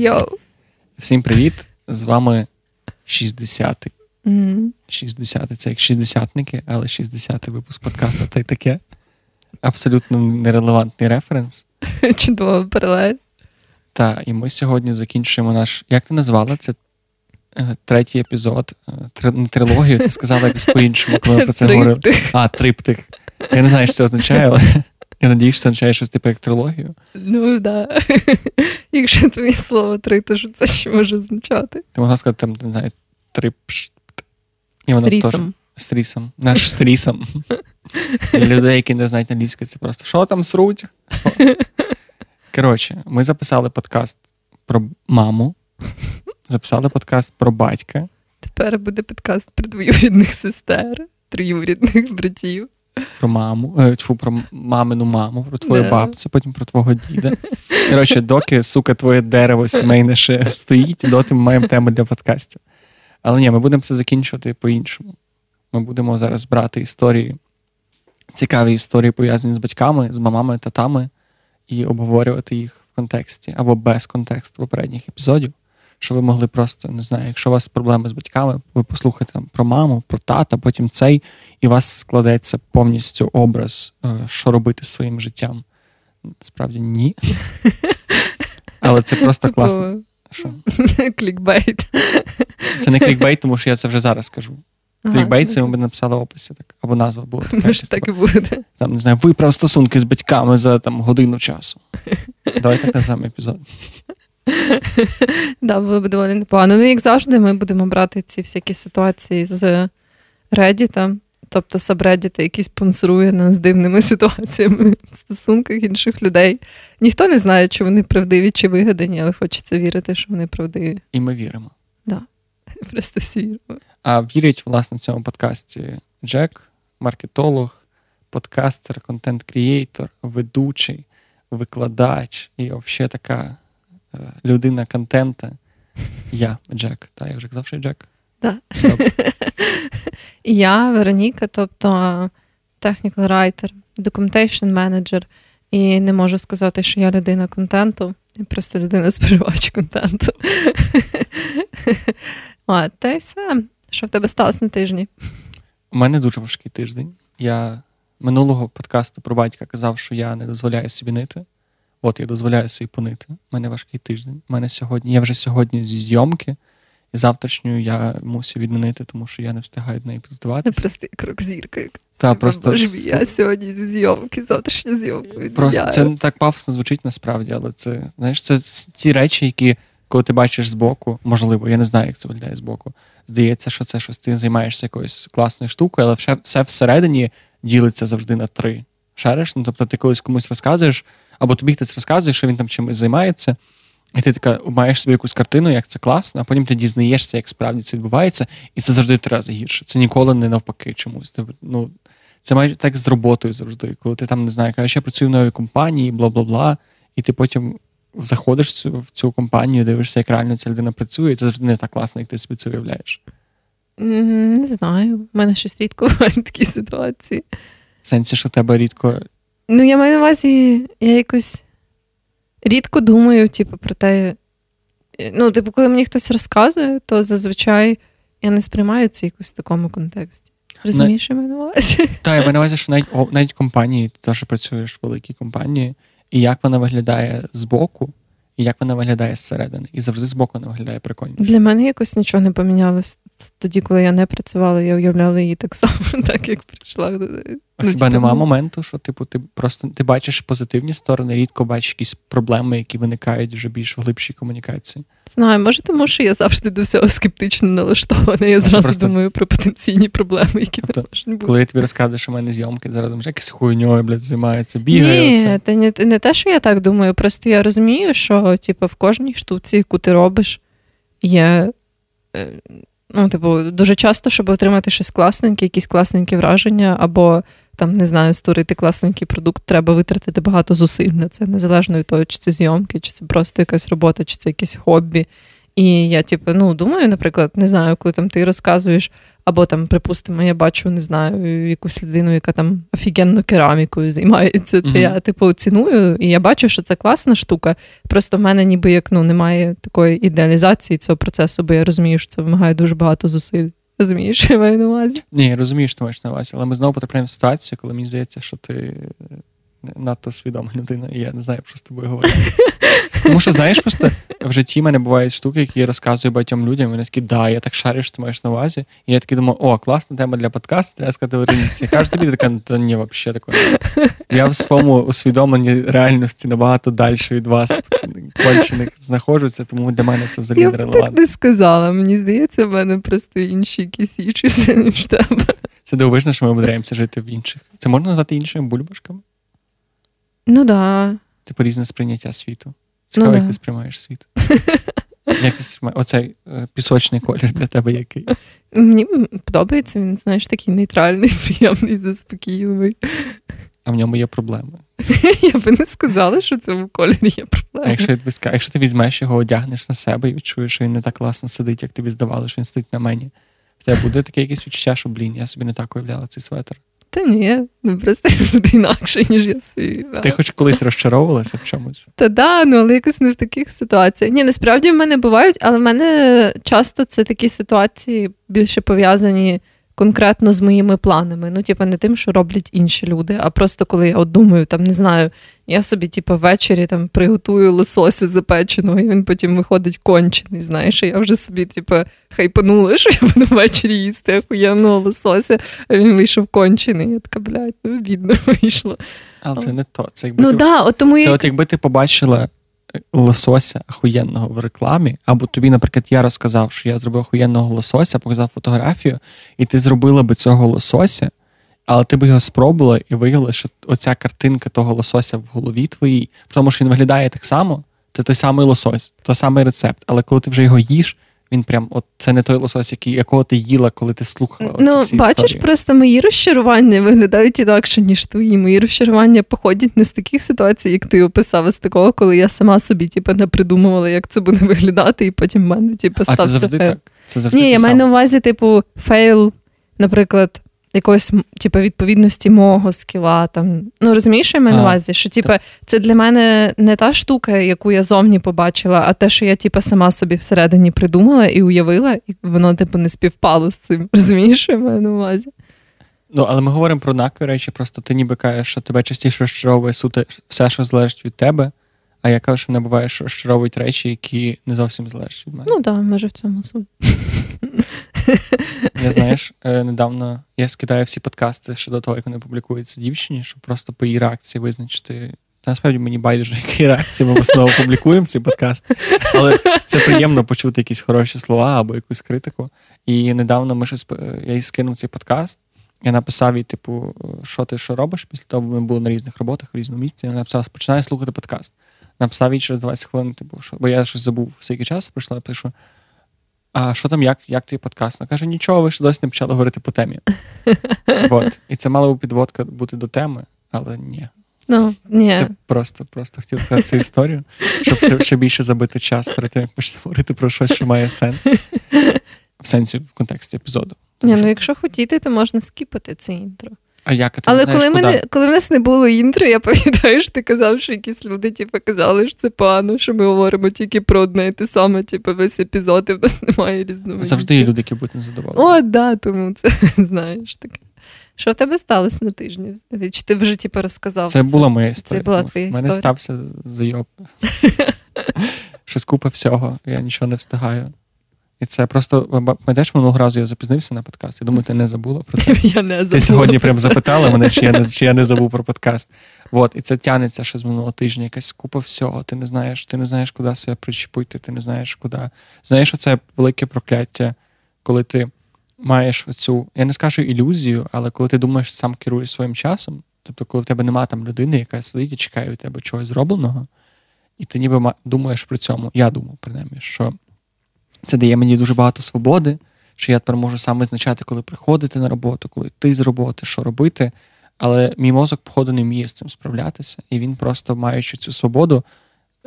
Йоу. Всім привіт! З вами 60-й. Mm. 60-й. Це як шістдесятники, але 60-й випуск подкасту та й таке. Абсолютно нерелевантний референс. Чудово паралель. Так, і ми сьогодні закінчуємо наш. Як ти назвала? Це е, третій епізод. Е, не трилогію, ти сказала якось по-іншому, коли ми про це говорили. А, триптих. Я не знаю, що це означає, але я надію, що це означає щось типу як трилогію. Ну, так. Да. Якщо твоє слово три, то що це що може означати? Ти могла сказати, там, не знаю, трип. З рісом. З рісом. Наш з рісом. Людей, які не знають англійської, це просто що там сруть? Коротше, ми записали подкаст про маму, записали подкаст про батька. Тепер буде подкаст про двоюрідних сестер, троюрідних братів. Про маму, е, тьфу, про мамину маму, про твою yeah. бабцю, потім про твого діда. Коротше, доки, сука, твоє дерево сімейне ще стоїть, доти ми маємо тему для подкастів. Але ні, ми будемо це закінчувати по-іншому. Ми будемо зараз брати історії, цікаві історії, пов'язані з батьками, з мамами, татами, і обговорювати їх в контексті або без контексту попередніх епізодів. Що ви могли просто, не знаю, якщо у вас проблеми з батьками, ви послухаєте там про маму, про тата, потім цей, і у вас складеться повністю образ, е, що робити своїм життям. Справді ні. Але це просто типу, класно. Що? Клікбейт. Це не клікбейт, тому що я це вже зараз скажу. Клікбейт це ми б написали в описі, так, або назва була. Така, Може, так і буде. Там, не знаю, виправ стосунки з батьками за там, годину часу. Давай так називаємо епізод. Да, було б доволі непогано. Ну, як завжди, ми будемо брати ці всякі ситуації з Reddit, тобто сабреддіта, який спонсорує нас дивними ситуаціями в стосунках інших людей. Ніхто не знає, чи вони правдиві, чи вигадані, але хочеться вірити, що вони правдиві. І ми віримо. Да. Просто всі віримо. А вірять, власне, в цьому подкасті Джек, маркетолог, подкастер, контент-крієйтор, ведучий, викладач і взагалі така людина контента. Я, Джек. Так, я вже казав, що я Джек. Да. Я Вероніка, тобто technical writer, documentation manager, і не можу сказати, що я людина контенту, я просто людина споживач контенту. А, Та й все. Що в тебе сталося на тижні? У мене дуже важкий тиждень. Я минулого подкасту про батька казав, що я не дозволяю собі нити. От я дозволяю собі понити. У мене важкий тиждень. У мене сьогодні, я вже сьогодні зі зйомки, і завтрашню я мусив відмінити, тому що я не встигаю до неї підготуватися. Це просто крок зірка. Та, просто... Боже я сьогодні зі зйомки, завтрашня зйомка. Просто це так пафосно звучить насправді, але це знаєш, це ті речі, які коли ти бачиш збоку, можливо, я не знаю, як це виглядає збоку. Здається, що це щось ти займаєшся якоюсь класною штукою, але все, все всередині ділиться завжди на три. Шариш? Ну, тобто ти колись комусь розказуєш, або тобі хтось розказує, що він там чимось займається, і ти така маєш собі якусь картину, як це класно, а потім ти дізнаєшся, як справді це відбувається, і це завжди три рази гірше. Це ніколи не навпаки чомусь. Ти, ну, Це майже так з роботою завжди, коли ти там не знаю, кажеш, я працюю в новій компанії, бла бла бла, і ти потім заходиш в цю, в цю компанію, дивишся, як реально ця людина працює, і це завжди не так класно, як ти собі це уявляєш. Не знаю. У мене щось рідко буває такі ситуації. В сенсі, що в тебе рідко. Ну, я маю на увазі, я якось рідко думаю, типу, про те. Ну, типу, коли мені хтось розказує, то зазвичай я не сприймаю це якось в такому контексті. Розумієш, що я маю на увазі? Так, я маю на увазі, що навіть о, навіть компанії, ти теж працюєш в великій компанії, і як вона виглядає збоку, і як вона виглядає зсередини. І завжди збоку вона виглядає прикольніше. Для мене якось нічого не помінялось. Тоді, коли я не працювала, я уявляла її так само, так як прийшла. Ну, Хіба типу, нема ну... моменту, що типу ти просто ти бачиш позитивні сторони, рідко бачиш якісь проблеми, які виникають вже більш в глибшій комунікації. Знаю, може, тому що я завжди до всього скептично налаштована. Я зразу просто... думаю про потенційні проблеми, які тобто, не бути. Коли я тобі розказую, що в мене зйомки, зараз вже якась хуйньою, блядь, займається, бігає. Ні, це не, не те, що я так думаю. Просто я розумію, що типу, в кожній штуці, яку ти робиш, є. Е, ну, типу, дуже часто, щоб отримати щось класненьке, якісь класненькі враження, або там не знаю, створити класненький продукт, треба витратити багато зусиль на це, незалежно від того, чи це зйомки, чи це просто якась робота, чи це якесь хобі. І я, типу, ну, думаю, наприклад, не знаю, коли там ти розказуєш, Або там, припустимо, я бачу, не знаю, якусь людину, яка там офігенно керамікою займається. Mm-hmm. То я типу ціную, і я бачу, що це класна штука. Просто в мене ніби як ну немає такої ідеалізації цього процесу, бо я розумію, що це вимагає дуже багато зусиль. Розумієш, я маю на увазі? Ні, я розумію, що ти маєш на увазі, але ми знову потрапляємо в ситуацію, коли мені здається, що ти надто свідома людина, і я не знаю, що з тобою говорити. Тому що, знаєш, просто в житті в мене бувають штуки, які я розказую багатьом людям, вони такі, да, я так шарю, що ти маєш на увазі. І я такий думаю, о, класна тема для подкасту, треба сказати Вероніці. Кажу тобі, така, та ні, взагалі такого. Я в своєму усвідомленні реальності набагато далі від вас, кончених, знаходжуся, тому для мене це взагалі не релевантно. Я так не сказала, мені здається, в мене просто інші якісь інші, ніж тебе. Це дивовижно, що ми обираємося жити в інших. Це можна назвати іншими бульбашками? Ну да. Типу різне сприйняття світу. Цікаво, ну, як да. ти сприймаєш світ. Як ти сприймаєш? Оцей е, пісочний колір для тебе який? Мені подобається, він, знаєш, такий нейтральний, приємний, заспокійливий. А в ньому є проблеми. Я би не сказала, що в цьому кольорі є проблеми. А якщо я якщо ти візьмеш його, одягнеш на себе і відчуєш, що він не так класно сидить, як тобі здавалося, що він сидить на мені. В тебе буде таке якесь відчуття, що блін, я собі не так уявляла цей светр. Та ні, ну просто буде інакше, ніж я собі. Ти хоч колись розчаровувалася в чомусь? Та да, ну але якось не в таких ситуаціях. Ні, насправді в мене бувають, але в мене часто це такі ситуації більше пов'язані конкретно з моїми планами. Ну, типу, не тим, що роблять інші люди, а просто коли я от думаю, там не знаю, я собі, типу, ввечері там приготую лосося запеченого, і він потім виходить кончений. Знаєш, і я вже собі, типу, хайпанула, що я буду ввечері їсти охуєнного лосося, а він вийшов кончений. Я така, блядь, ну бідно вийшло. Але це не то. Це якби ну, ти... да, от тому це як... от якби ти побачила лосося ахуєнного в рекламі, або тобі, наприклад, я розказав, що я зробив ахуєнного лосося, показав фотографію, і ти зробила би цього лосося, але ти б його спробувала і виявила, що оця картинка того лосося в голові твоїй, тому що він виглядає так само, це той самий лосось, той самий рецепт. Але коли ти вже його їш, він прям от це не той лосось, який, якого ти їла, коли ти слухала. Ну, всі бачиш, історії. просто мої розчарування виглядають інакше, ніж твої. Мої розчарування походять не з таких ситуацій, як ти описав, а з такого, коли я сама собі типу, не придумувала, як це буде виглядати, і потім в мене типу, стався А це завжди фейл. так. Це завжди Ні, я маю на увазі, типу, фейл, наприклад. Якоїсь типу, відповідності мого скіла. Там. Ну, розумієш, що я маю на увазі? Що типу, це для мене не та штука, яку я зовні побачила, а те, що я типу, сама собі всередині придумала і уявила, і воно типу, не співпало з цим. Розумієш, що я маю на увазі? Ну, але ми говоримо про однакові речі, просто ти ніби кажеш, що тебе частіше розчаровує суто все, що залежить від тебе. А я кажу, що не буває, що розчаровують речі, які не зовсім залежать від мене. Ну так, да, може в цьому суть. Я знаєш, недавно я скидаю всі подкасти ще до того, як вони публікуються дівчині, щоб просто по її реакції визначити. Та насправді мені байдуже, які реакції ми знову публікуємо ці подкасти. Але це приємно почути якісь хороші слова або якусь критику. І недавно ми щось я їй скинув цей подкаст. Я написав їй, типу, що ти що робиш після того, ми були на різних роботах в різному місці. Я написав, починаю слухати подкаст. Написав їй через 20 хвилин, типу, що, бо я щось забув, часу пройшло, я пишу. А що там, як як твій подкаст? Вона каже, нічого, ви ще досі не почали говорити по темі. От. І це мала б підводка бути до теми, але ні. Ну, ні. Це просто просто хотів сказати цю історію, щоб ще більше забити час перед тим, як почнемо говорити про щось, що має сенс. В сенсі в контексті епізоду. Ні, ну якщо хотіти, то можна скіпати це інтро. А як ти Але знаєш, коли куди? мене, коли в нас не було інтро, я пам'ятаю, що ти казав, що якісь люди типу, казали, що це погано, що ми говоримо тільки про одне і те саме, типу, весь епізод, і в нас немає різноманіття. Завжди є люди, які будуть незадоволені. О, да, тому це знаєш таке. Що в тебе сталося на тижні? Чи ти вже типу, розказав? Це була моя історія. Це була твоя У мене стався зайоб. Щось купа всього, я нічого не встигаю. І це просто пам'ятаєш, минулого разу я запізнився на подкаст. Я думаю, ти не забула про це. Я не забула. Ти сьогодні прям запитала мене, чи я не чи я не забув про подкаст. От, і це тянеться ще з минулого тижня, якась купа всього. Ти не знаєш, ти не знаєш, куди себе причепити, ти не знаєш, куди. Знаєш, оце велике прокляття, коли ти маєш оцю, я не скажу ілюзію, але коли ти думаєш, сам керуєш своїм часом, тобто, коли в тебе немає там людини, яка сидить і чекає від тебе чогось зробленого, і ти ніби думаєш при цьому, я думав, принаймні, що. Це дає мені дуже багато свободи, що я тепер можу сам визначати, коли приходити на роботу, коли йти з роботи, що робити. Але мій мозок, походу, не вміє з цим справлятися, і він просто, маючи цю свободу,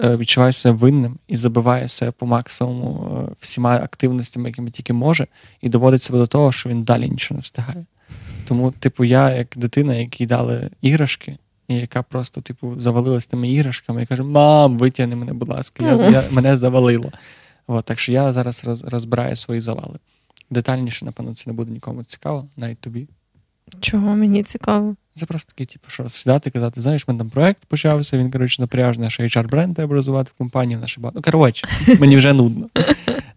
е, відчуває себе винним і забиває себе по максимуму е, всіма активностями, якими тільки може, і доводить себе до того, що він далі нічого не встигає. Тому, типу, я, як дитина, якій дали іграшки, і яка просто, типу, завалилась тими іграшками і каже: Мам, витягни мене, будь ласка, я, я мене завалило. От, Так що я зараз роз, розбираю свої завали. Детальніше, напевно, це не буде нікому цікаво, навіть тобі. Чого мені цікаво? Це просто такий, типу, що сідати, казати, знаєш, мене там проект почався, він, коротше, напряжний, наш HR-бренд треба розвивати в компанії, наше багато. Ну, коротше, мені вже нудно.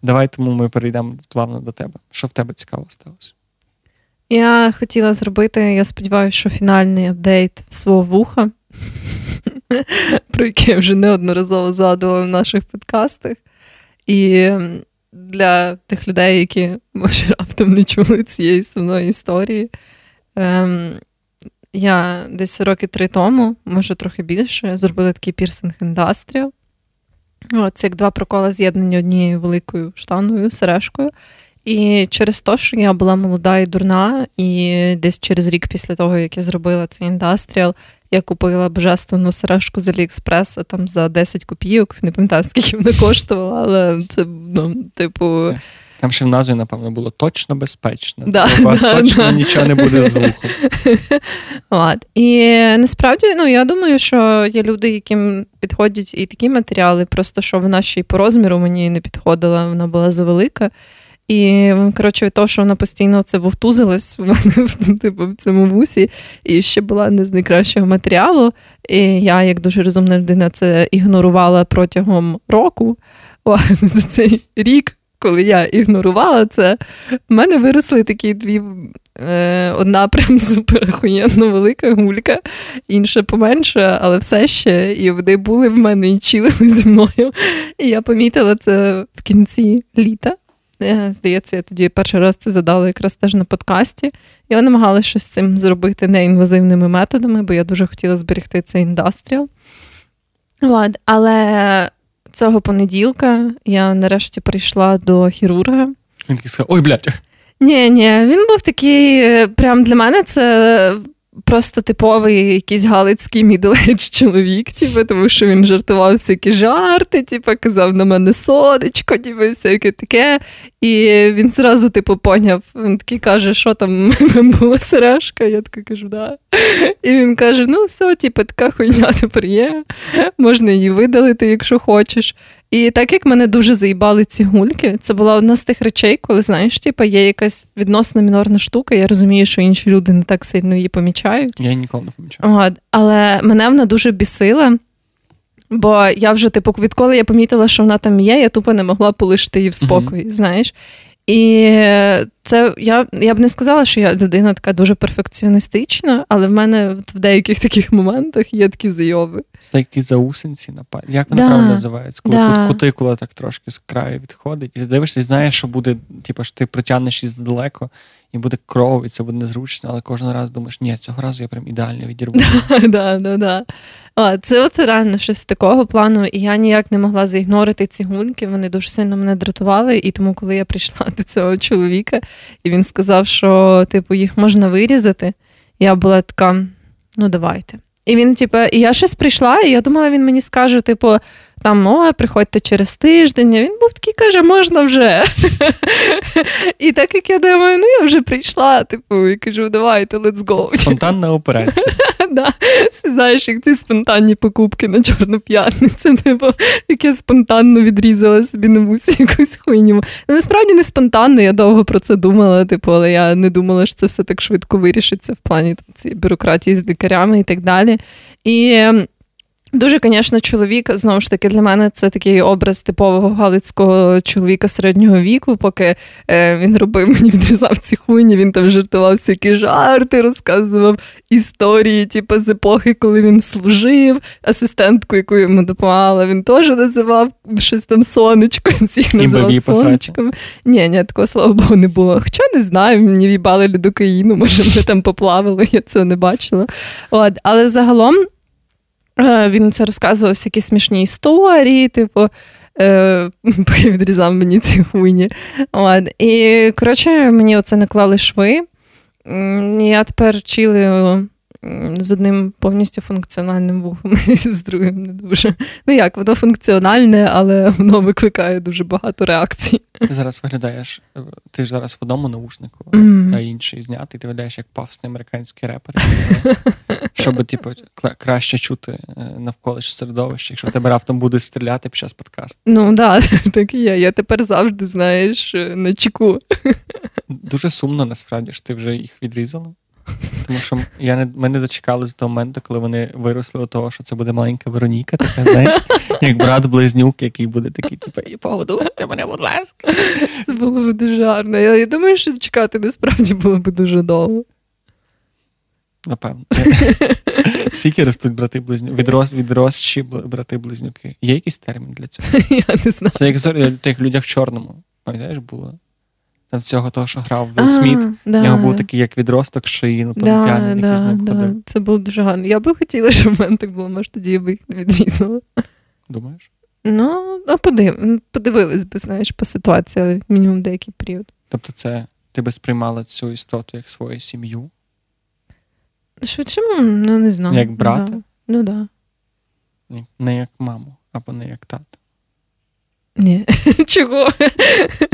Давай тому ми перейдемо плавно до тебе. Що в тебе цікаво сталося? Я хотіла зробити, я сподіваюся, що фінальний апдейт свого вуха, про яке я вже неодноразово згадувала в наших подкастах. І для тих людей, які, може, раптом не чули цієї сумної історії. Ем, Я десь роки три тому, може трохи більше, зробила такий пірсинг індастріал. Це як два проколи з'єднані однією великою штаною, сережкою. І через те, що я була молода і дурна, і десь через рік після того, як я зробила цей індастріал, я купила божественну сережку з Аліекспреса там за 10 копійок. Не пам'ятаю, скільки вона коштувала, але це ну, типу. Там ще в назві, напевно, було точно безпечно. Да, У вас да, точно да. нічого не буде з. От. І насправді, ну я думаю, що є люди, яким підходять і такі матеріали, просто що вона ще й по розміру мені не підходила, вона була завелика. І коротше, від того, що вона постійно це вовтузилась в мене типу, в цьому вусі, і ще була не з найкращого матеріалу. І я, як дуже розумна людина, це ігнорувала протягом року. О, за цей рік. Коли я ігнорувала це, в мене виросли такі дві. Е, одна прям суперахуєнно велика гулька, інша поменша, але все ще. І вони були в мене і чилили зі мною. І я помітила це в кінці літа. Е, Здається, я тоді перший раз це задала якраз теж на подкасті. Я намагалася щось з цим зробити неінвазивними методами, бо я дуже хотіла зберегти цей індастріал. От. Але цього понеділка я нарешті прийшла до хірурга. Він такий сказав: ой, блядь. Ні, ні, він був такий, е, прям для мене це просто типовий якийсь галицький middle-age чоловік, типу, тому що він жартував всякі жарти, типу, казав на мене сонечко, типу, всяке таке. І він зразу, типу, поняв. Він такий каже, що там була сережка. Я така кажу, да. І він каже: ну, все, типу, така хуйня тепер є. Можна її видалити, якщо хочеш. І так як мене дуже заїбали ці гульки, це була одна з тих речей, коли знаєш, типу, є якась відносно мінорна штука. Я розумію, що інші люди не так сильно її помічають. Я ніколи не помічаю. От, але мене вона дуже бісила. Бо я вже, типу, відколи я помітила, що вона там є, я тупо не могла полишити її в спокої, mm-hmm. знаєш. І це я я б не сказала, що я людина така дуже перфекціоністична, але в мене в деяких таких моментах є такі зайови. Це такі заусенці на пальці. Як вони да. правильно називаються? Коли да. кутикула так трошки з краю відходить, і ти дивишся і знаєш, що буде, типу, що ти притягнеш її задалеко, і буде кров, і це буде незручно, але кожен раз думаєш, ні, цього разу я прям ідеально відірву. Да, да, да. А, Це от реально щось такого плану, і я ніяк не могла заігнорити ці гульки. Вони дуже сильно мене дратували. І тому, коли я прийшла до цього чоловіка, і він сказав, що типу їх можна вирізати, я була така: ну давайте. І він, типу, і я щось прийшла, і я думала, він мені скаже, типу, там, о, приходьте через тиждень. А Він був такий, каже, можна вже. І так як я думаю, ну я вже прийшла, типу, і кажу, давайте, let's go. Спонтанна операція. Да. Знаєш, як ці спонтанні покупки на Чорну п'ятницю, типу, як я спонтанно відрізала собі на вусі якусь хуйню. Ну, насправді не спонтанно, я довго про це думала, типу, але я не думала, що це все так швидко вирішиться в плані там, цієї бюрократії з лікарями і так далі. І Дуже, звісно, чоловік, знову ж таки, для мене це такий образ типового галицького чоловіка середнього віку, поки е, він робив мені відрізав ці хуйні, він там жартував всякі жарти, розказував історії, типу, з епохи, коли він служив, асистентку, яку йому допомагала, він теж називав щось там сонечко, Він всіх називав сонечком. Ні, ні, такого слава Богу, не було. Хоча не знаю, мені в'їбали лідокаїну, може, ми там поплавали, я цього не бачила. От, Але загалом. Він це розказував всякі смішні історії, типу, е, відрізав мені ці хуйні. І, коротше, мені оце наклали шви. Я тепер чилю з одним повністю функціональним вухом, і з другим не дуже. Ну як, воно функціональне, але воно викликає дуже багато реакцій. Ти зараз виглядаєш, е, ти ж зараз в одному наушнику, mm. а інший знятий, ти виглядаєш як павсний американський репер. Щоб, типу, краще чути е, навколишнє середовище, якщо тебе раптом буде стріляти під час подкасту. Ну так, так і є. Я тепер завжди, знаєш, на чеку. Дуже сумно, насправді, що ти вже їх відрізала. Тому що я не, ми не дочекалися до моменту, коли вони виросли до того, що це буде маленька Вероніка, така, знаєш, як брат-близнюк, який буде такий, типу, і поводуйте мене, будь ласка. Це було б дуже гарно. Я, я думаю, що чекати насправді було б дуже довго. Напевно. Скільки ростуть брати близнюки? Відрос, відросші брати-близнюки. Є якийсь термін для цього? Я не знаю. Це як тих людях в чорному. Пам'ятаєш, було? Всього того, що грав Вілл Сміт. Да. нього був такий як відросток шиї, інопланетянин, да, який з ним да, ходив. Це було дуже гарно. Я би хотіла, щоб в мене так було, може тоді я би їх не відрізала. Думаєш? Ну, ну подив... подивились би, знаєш, по ситуації, але мінімум деякий період. Тобто, це ти би сприймала цю істоту як свою сім'ю? Швидше, ну не знаю. Як брата? Да. Ну так. Да. Не як маму, або не як тата. Ні. Чого?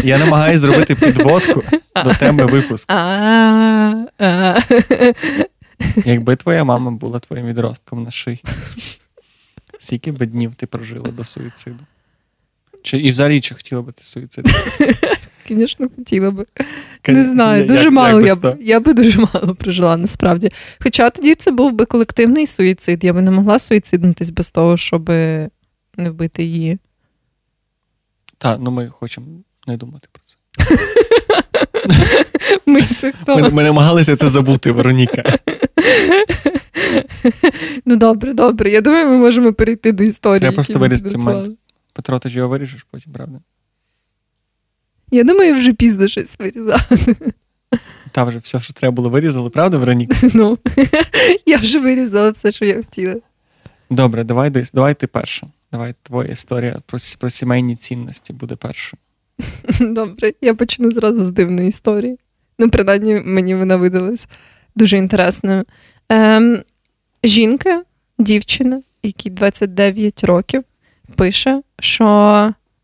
Я намагаюся зробити підводку до теми випуску. Якби твоя мама була твоїм відростком на шиї, скільки би днів ти прожила до суїциду? Чи І взагалі чи хотіла би ти суїцид? Звісно, хотіла би. Не знаю, дуже як, мало. Як я б я би дуже мало прожила насправді. Хоча тоді це був би колективний суїцид. Я би не могла суїциднутись без того, щоб не вбити її. Так, ну ми хочемо не думати про це. Ми це хто? Ми, ми намагалися це забути, Вероніка. Ну, добре, добре. Я думаю, ми можемо перейти до історії. Я просто виріс цей момент. Петро, ти ж його виріжеш потім, правда? Я думаю, вже пізно щось вирізати. Та вже все, що треба було, вирізали, правда, Вероніка? Ну, я вже вирізала все, що я хотіла. Добре, давай давай ти перша. Давай твоя історія про про сімейні цінності буде першою. Добре, я почну зразу з дивної історії. Ну, принаймні, мені вона видалась дуже інтересною. Ем, Жінка, дівчина, якій 29 років, пише, що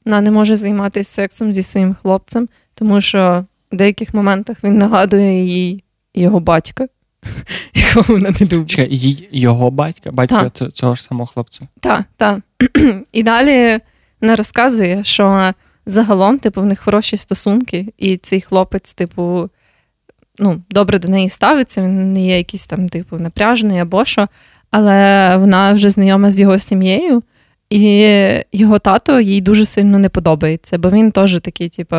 вона не може займатися сексом зі своїм хлопцем, тому що в деяких моментах він нагадує їй його батька. Якого вона не любить. Чекай, Його батька, батька та. цього ж самого хлопця. Так, так. І далі вона розказує, що загалом, типу, в них хороші стосунки, і цей хлопець, типу, ну, добре до неї ставиться, він не є якийсь там, типу, напряжений або що, але вона вже знайома з його сім'єю, і його тато їй дуже сильно не подобається, бо він теж такий, типу,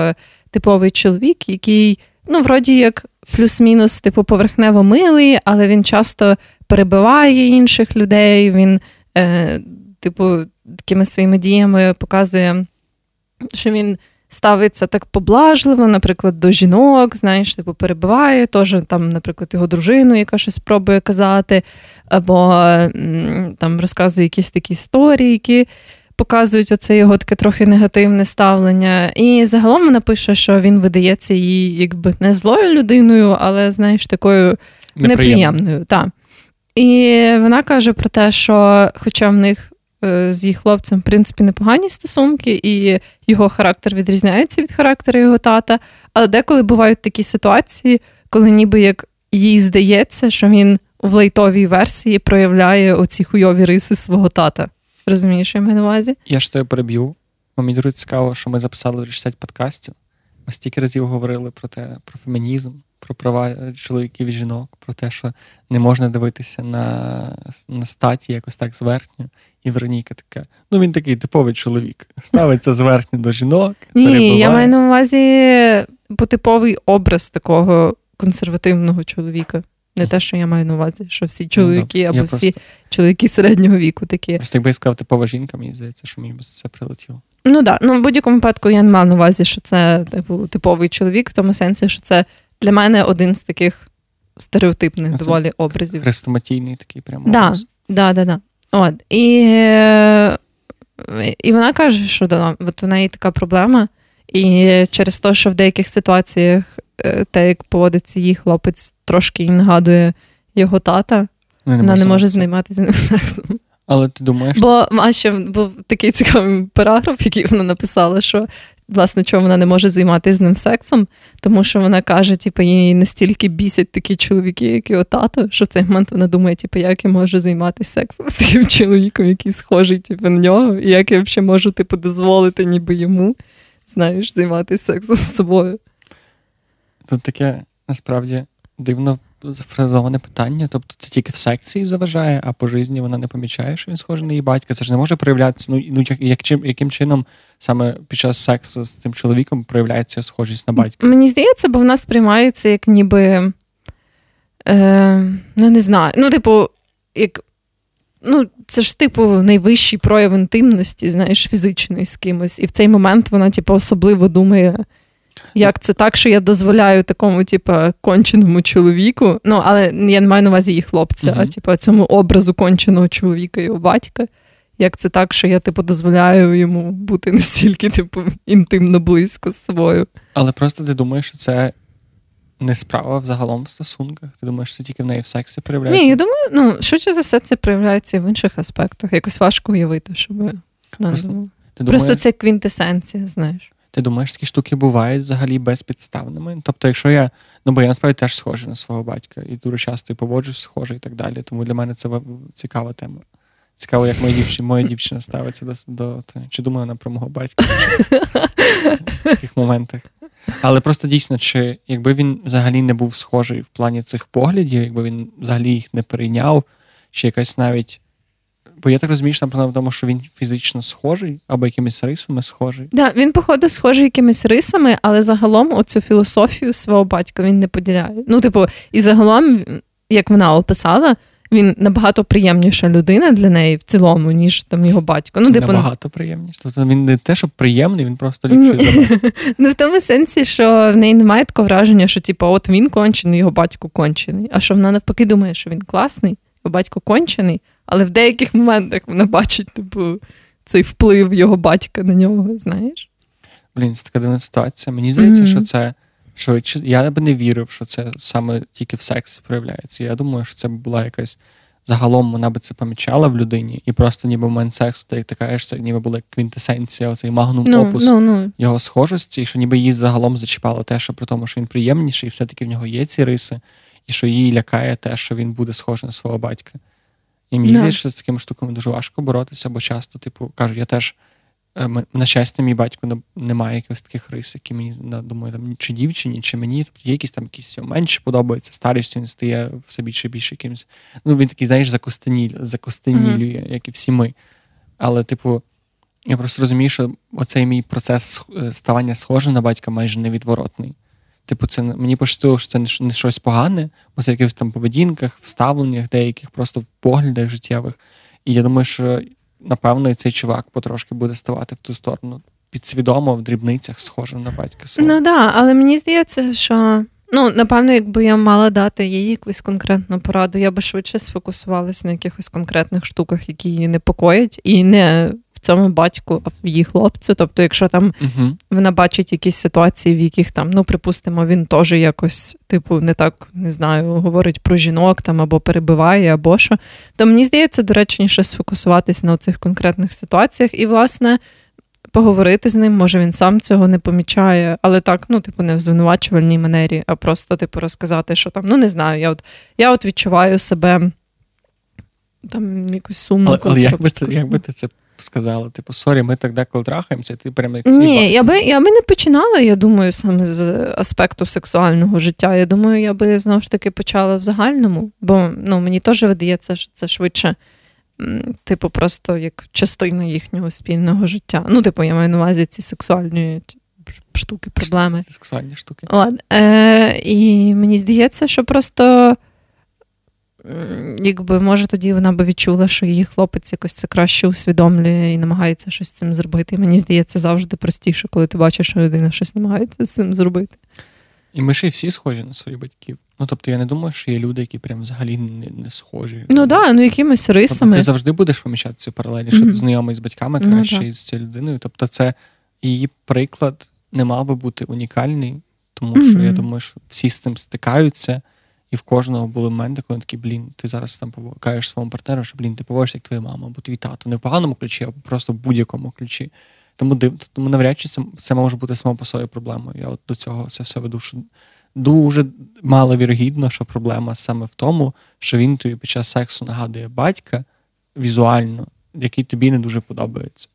типовий чоловік, який, ну, вроді як плюс-мінус, типу, поверхнево милий, але він часто перебиває інших людей. Він, е, типу, такими своїми діями показує, що він ставиться так поблажливо, наприклад, до жінок, знаєш, типу, перебиває, теж там, наприклад, його дружину, яка щось спробує казати, або там розказує якісь такі історії, які показують оце його таке трохи негативне ставлення. І загалом вона пише, що він видається їй якби не злою людиною, але, знаєш, такою неприємною. Так. І вона каже про те, що, хоча в них з її хлопцем, в принципі, непогані стосунки, і його характер відрізняється від характеру його тата, але деколи бувають такі ситуації, коли ніби як їй здається, що він в лейтовій версії проявляє оці хуйові риси свого тата. Розумієш, що я маю на увазі? Я ж тебе переб'ю. Мені дуже цікаво, що ми записали 60 подкастів. Ми стільки разів говорили про те, про фемінізм, про права чоловіків і жінок, про те, що не можна дивитися на на статі якось так зверхньо. І Вероніка така, ну він такий типовий чоловік. Ставиться зверхньо до жінок. Ні, перебуває. я маю на увазі типовий образ такого консервативного чоловіка. Не те, що я маю на увазі, що всі чоловіки або я всі просто... чоловіки середнього віку такі. Просто якби я сказав типова жінка, мені здається, що мені б це прилетіло. Ну так, ну в будь-якому випадку я не маю на увазі, що це типу типовий чоловік, в тому сенсі, що це для мене один з таких стереотипних це доволі образів. Хрестоматійний такий прямо. Да, образ. Да, да, да. От. І і вона каже, що да, от у неї така проблема, і через те, що в деяких ситуаціях Е, те, як поводиться її хлопець, трошки нагадує його тата. Ну, вона не може займатися ним сексом. Але ти думаєш. Бо а ще був такий цікавий параграф, який вона написала, що власне чому вона не може займатися з ним сексом, тому що вона каже, типу, її настільки бісять такі чоловіки, як його тато, що в цей момент вона думає, типу, як я можу займатися сексом з таким чоловіком, який схожий типу, на нього, і як я взагалі можу типу, дозволити ніби йому, знаєш, займатися сексом з собою. Тут таке насправді дивно зафразоване питання. Тобто це тільки в секції заважає, а по житті вона не помічає, що він схожий на її батька. Це ж не може проявлятися. Ну ну як, як чим, яким чином саме під час сексу з цим чоловіком проявляється схожість на батька? Мені здається, бо в нас сприймається як ніби. Е, Ну, не знаю. Ну, типу, як. Ну, це ж, типу, найвищий прояв інтимності, знаєш, фізичної з кимось. І в цей момент вона, типу, особливо думає, як це так, що я дозволяю такому, типу, конченому чоловіку. Ну, але я не маю на увазі її хлопця, uh-huh. а типу, цьому образу конченого чоловіка і його батька. Як це так, що я, типу, дозволяю йому бути настільки, типу, інтимно близько з собою. Але просто ти думаєш, що це не справа взагалом в стосунках? Ти думаєш, що це тільки в неї в сексі проявляється? Ні, я думаю, ну, швидше за все, це проявляється і в інших аспектах. Якось важко уявити, щоб. Просто, ти думаєш... просто це квінтесенція, знаєш. Ти думаєш, такі штуки бувають взагалі безпідставними? Тобто, якщо я, ну бо я насправді теж схожий на свого батька і дуже часто і поводжусь схожий і так далі. Тому для мене це цікава тема. Цікаво, як моя дівчина, моя дівчина ставиться до до чи думає вона про мого батька в таких моментах. Але просто дійсно, чи якби він взагалі не був схожий в плані цих поглядів, якби він взагалі їх не перейняв, чи якась навіть Бо я так розумію, що напевно, тому що він фізично схожий або якимись рисами схожий. Так, да, він, походу, схожий якимись рисами, але загалом оцю філософію свого батька він не поділяє. Ну, типу, і загалом, як вона описала, він набагато приємніша людина для неї в цілому, ніж там його батько. Ну, типу, Набагато приємніше. Тобто він не те, що приємний, він просто ліпший за мене. Ну, в тому сенсі, що в неї немає такого враження, що типу, от він кончений, його батько кончений. А що вона навпаки думає, що він класний, його батько кончений. Але в деяких моментах вона бачить, типу, цей вплив його батька на нього, знаєш? Блін, це така дивна ситуація. Мені здається, mm-hmm. що це швидше. Я би не вірив, що це саме тільки в сексі проявляється. Я думаю, що це була якась. Загалом вона би це помічала в людині, і просто ніби момент сексу, ти така це ніби була квінтесенція, оцей магнум no, опус no, no. його схожості, і що ніби її загалом зачіпало те, що при тому, що він приємніший, і все-таки в нього є ці риси, і що її лякає те, що він буде схожий на свого батька. І мені здається, що з такими штуками дуже важко боротися, бо часто, типу, кажу, я теж, е, на щастя, мій батько не має якихось таких рис, які мені думаю, там чи дівчині, чи мені. Тобто є якісь там якісь менше подобаються, старістю він стає все більше і більше якимось. Ну, він такий, знаєш, закостенілює, mm-hmm. як і всі ми. Але, типу, я просто розумію, що оцей мій процес е, ставання схожим на батька майже невідворотний. Типу, це мені пощастило, що це не щось погане, бо це в якихось там поведінках, вставленнях, деяких просто в поглядах життєвих. І я думаю, що напевно і цей чувак потрошки буде ставати в ту сторону. Підсвідомо в дрібницях схожим на батька свого. Ну так, да, але мені здається, що ну, напевно, якби я мала дати їй якусь конкретну пораду, я би швидше сфокусувалася на якихось конкретних штуках, які її непокоять, і не цьому батьку, а в її хлопцю. Тобто, якщо там uh вона бачить якісь ситуації, в яких там, ну припустимо, він теж якось, типу, не так не знаю, говорить про жінок там або перебиває, або що, то мені здається, доречніше сфокусуватись на цих конкретних ситуаціях і, власне. Поговорити з ним, може він сам цього не помічає, але так, ну, типу, не в звинувачувальній манері, а просто, типу, розказати, що там, ну не знаю, я от я от відчуваю себе там якусь сумну. Але, але як би це, як би ти це сказала, типу, sorry, ми так деколи трахаємося, ти прямо як Ні, я би я би не починала, я думаю, саме з аспекту сексуального життя. Я думаю, я би знову ж таки почала в загальному, бо ну, мені теж видається, що це швидше, типу, просто як частина їхнього спільного життя. Ну, типу, я маю на увазі ці сексуальні штуки, проблеми. Сексуальні штуки. От, е, І мені здається, що просто якби може тоді вона би відчула, що її хлопець якось це краще усвідомлює і намагається щось з цим зробити. І мені здається, завжди простіше, коли ти бачиш, що людина щось намагається з цим зробити. І ми ще всі схожі на своїх батьків. Ну тобто я не думаю, що є люди, які прям взагалі не, не схожі. Ну так, да, ну якимись рисами. Тобто Ти завжди будеш помічати цю паралелі, що mm-hmm. ти знайомий з батьками краще ну, з цією людиною. Тобто, це її приклад не мав би бути унікальний, тому mm-hmm. що я думаю, що всі з цим стикаються. І в кожного були моменти, коли такі, блін, ти зараз там кажеш своєму партнеру, що блін, ти поводишся як твоя мама, або твій тато. Не в поганому ключі, а просто в будь-якому ключі. Тому тому навряд чи це, це може бути само по собі проблемою. Я от до цього це все веду. що Дуже мало вірогідно, що проблема саме в тому, що він тобі під час сексу нагадує батька візуально, який тобі не дуже подобається.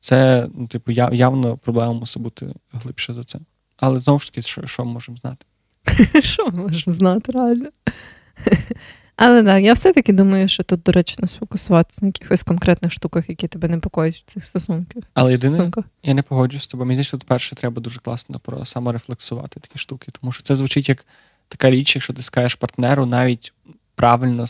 Це, ну, типу, явно проблема мусить бути глибше за це. Але знову ж таки, що, що ми можемо знати? Що ми можемо знати, реально? Але так, я все-таки думаю, що тут доречно сфокусуватися на якихось конкретних штуках, які тебе непокоїть в цих стосунках. Але єдине, я не погоджуюсь з тобою. Мені здається, тут перше треба дуже класно про саморефлексувати такі штуки, тому що це звучить як така річ, якщо ти скажеш партнеру, навіть правильно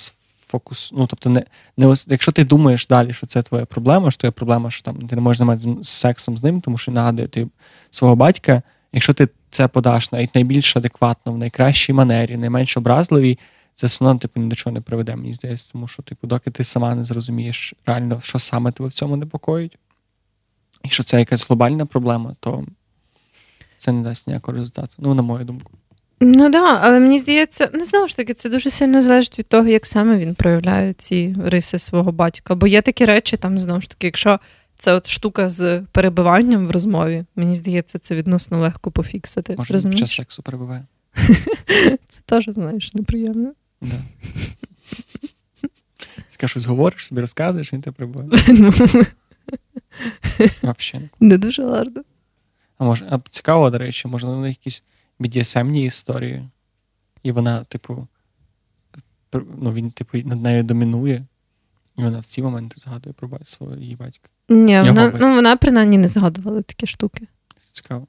фокус. Ну, тобто, не, не якщо ти думаєш далі, що це твоя проблема, що твоя проблема, що там ти не можеш займатися сексом з ним, тому що нагадує ти свого батька. Якщо ти це подаш навіть найбільш адекватно, в найкращій манері, найменш образливій, це все одно типу, ні до чого не приведе, мені здається, тому що, типу, доки ти сама не зрозумієш реально, що саме тебе в цьому непокоїть, і що це якась глобальна проблема, то це не дасть ніякого результату. Ну, на мою думку. Ну так, да, але мені здається, ну знову ж таки, це дуже сильно залежить від того, як саме він проявляє ці риси свого батька. Бо є такі речі, там знову ж таки, якщо це от штука з перебиванням в розмові, мені здається, це відносно легко пофіксити. Може, під час сексу перебиває. Це теж, знаєш, неприємно. Да. Ти щось говориш, собі розказуєш, він тебе прибуває. Взагалі. Не дуже гарно. А може, а цікаво, до речі, може, на якісь BDSM історії, і вона, типу, ну, він, типу, над нею домінує, і вона в ці моменти згадує про свого її батька. Ні, вона, ну, вона принаймні не згадувала такі штуки. Цікаво.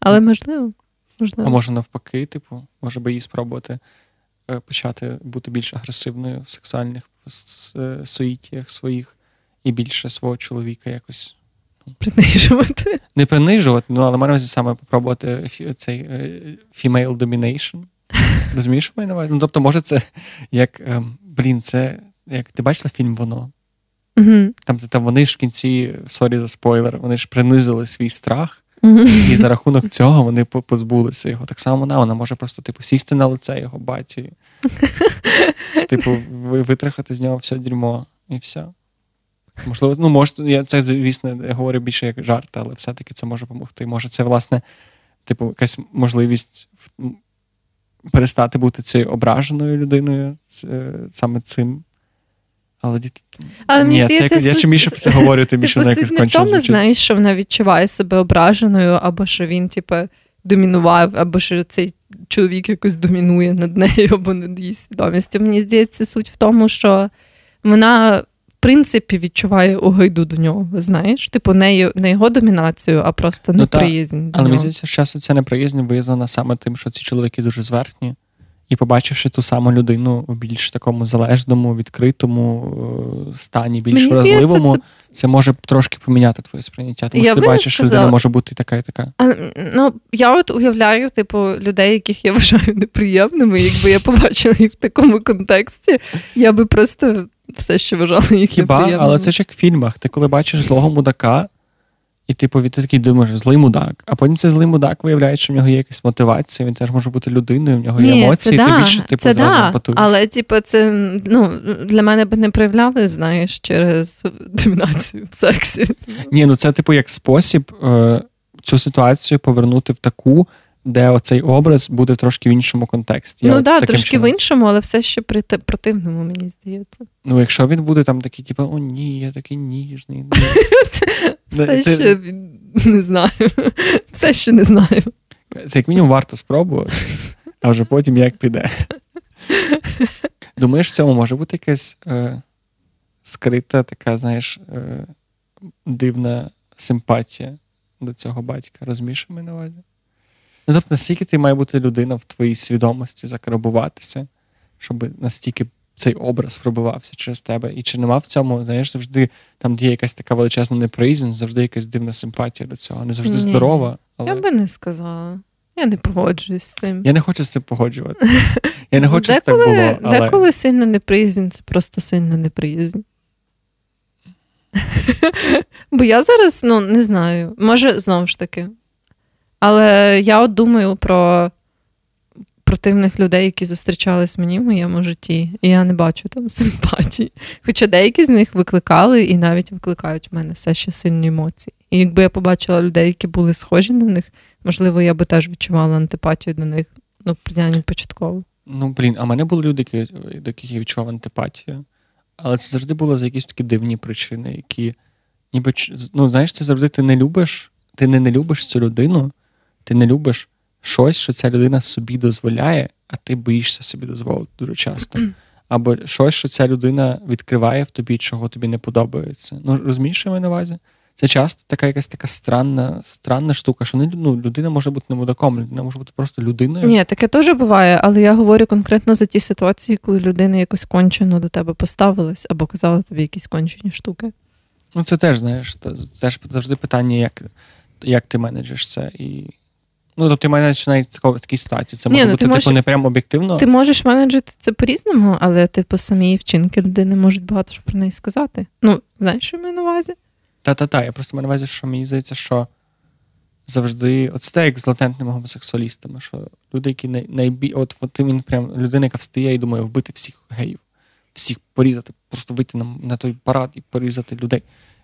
Але можливо. можливо. А може навпаки, типу, може би їй спробувати е, почати бути більш агресивною в сексуальних е, sweetіях своїх і більше свого чоловіка якось. Ну, принижувати. Не принижувати, ну але маю саме попробувати цей е, female domination. Розумієш, що маю на увазі? Ну, тобто, може, це як. Ем, блін, це як ти бачила фільм Воно? Угу. Там там вони ж в кінці, sorry за спойлер, вони ж принизили свій страх. І за рахунок цього вони позбулися його. Так само вона вона може просто типу сісти на лице його баті, типу, витрахати з нього все дерьмо і все. Можливо, ну може, я це, звісно, я говорю більше як жарт, але все-таки це може допомогти. Може, це, власне, типу, якась можливість перестати бути цією ображеною людиною саме цим. Але Але Ні, мені здається, це, я чим більше це говорю, тим більше типу, якось конче в тому, знаєш, що вона відчуває себе ображеною, або що він, типу, домінував, або що цей чоловік якось домінує над нею, або над її свідомістю. Мені здається, суть в тому, що вона. В принципі, відчуває огиду до нього, знаєш? Типу, не не його домінацію, а просто неприязнь. Ну, та, але мені здається, що часто ця неприязнь визнана саме тим, що ці чоловіки дуже зверхні. І побачивши ту саму людину у більш такому залежному, відкритому е, стані, більш Мені вразливому, це, це... це може трошки поміняти твоє сприйняття. Тому що ти бачиш, що людина може бути і така, і така. А, ну, Я от уявляю, типу, людей, яких я вважаю неприємними, якби я побачила їх в такому контексті, я би просто все ще вважала їх Хіба? неприємними. Але це ж як в фільмах. Ти коли бачиш злого мудака. І типу, ти такий думаєш, злий мудак. А потім цей злий мудак виявляє, що в нього є якась мотивація, він теж може бути людиною, в нього є Ні, емоції, це ти да, більше типу, це зразу да, патуєш. Але, типу, це ну, для мене би не проявляли, знаєш, через домінацію в сексі. Ні, ну це, типу, як спосіб е, цю ситуацію повернути в таку, де оцей образ буде трошки в іншому контексті. Ну так, да, трошки чином. в іншому, але все ще при противному, мені здається. Ну, якщо він буде там такий, типу, о, ні, я такий ніжний. Все ще не знаю. Все ще не знаю. Це як мінімум варто спробувати, а вже потім як піде. Думаєш, в цьому може бути якась е, скрита, така, знаєш, е, дивна симпатія до цього батька. Розумієш, що ми на увазі? Ну, тобто, наскільки ти має бути людина в твоїй свідомості закарабуватися, щоб настільки цей образ пробивався через тебе. І чи нема в цьому, знаєш, завжди там є якась така величезна неприязнь, завжди якась дивна симпатія до цього. Не завжди Ні. здорова. Але... Я би не сказала. Я не погоджуюсь з цим. Я не хочу з цим погоджуватися. Я не хочу, щоб так було. але... Деколи сильна неприязнь, це просто сильна неприязнь. Бо я зараз, ну, не знаю, може, знову ж таки. Але я от думаю про противних людей, які зустрічались мені в моєму житті, і я не бачу там симпатії. Хоча деякі з них викликали і навіть викликають в мене все ще сильні емоції. І якби я побачила людей, які були схожі на них, можливо, я би теж відчувала антипатію до них, ну, принаймні початково. Ну, блін, а мене були люди, які, до яких я відчував антипатію. Але це завжди було за якісь такі дивні причини, які ніби ну, знаєш, це завжди ти не любиш, ти не, не любиш цю людину, ти не любиш щось, що ця людина собі дозволяє, а ти боїшся собі дозволити дуже часто. Або щось, що ця людина відкриває в тобі, чого тобі не подобається. Ну, розумієш, що я на увазі? Це часто така якась така странна странна штука, що не ну, людина може бути не мудаком, людина може бути просто людиною. Ні, таке теж буває, але я говорю конкретно за ті ситуації, коли людина якось кончено до тебе поставилась або казала тобі якісь кончені штуки. Ну, це теж, знаєш, це ж завжди питання, як як ти менеджеш це. І... Ну, тобто ти менеджеш навіть в такій ситуації. Це може Ні, ну, бути типу, можеш... не прямо об'єктивно. Ти можеш менеджити це по-різному, але типу самі вчинки людини можуть багато що про неї сказати. Ну, знаєш, що я маю на увазі? Та-та-та, я просто маю на увазі, що мені здається, що завжди. Оце те, як з латентними гомосексуалістами, що люди, які най... найбі... От, от він прям людина, яка встає і думає вбити всіх геїв, всіх порізати, просто вийти на, на той парад і порізати людей.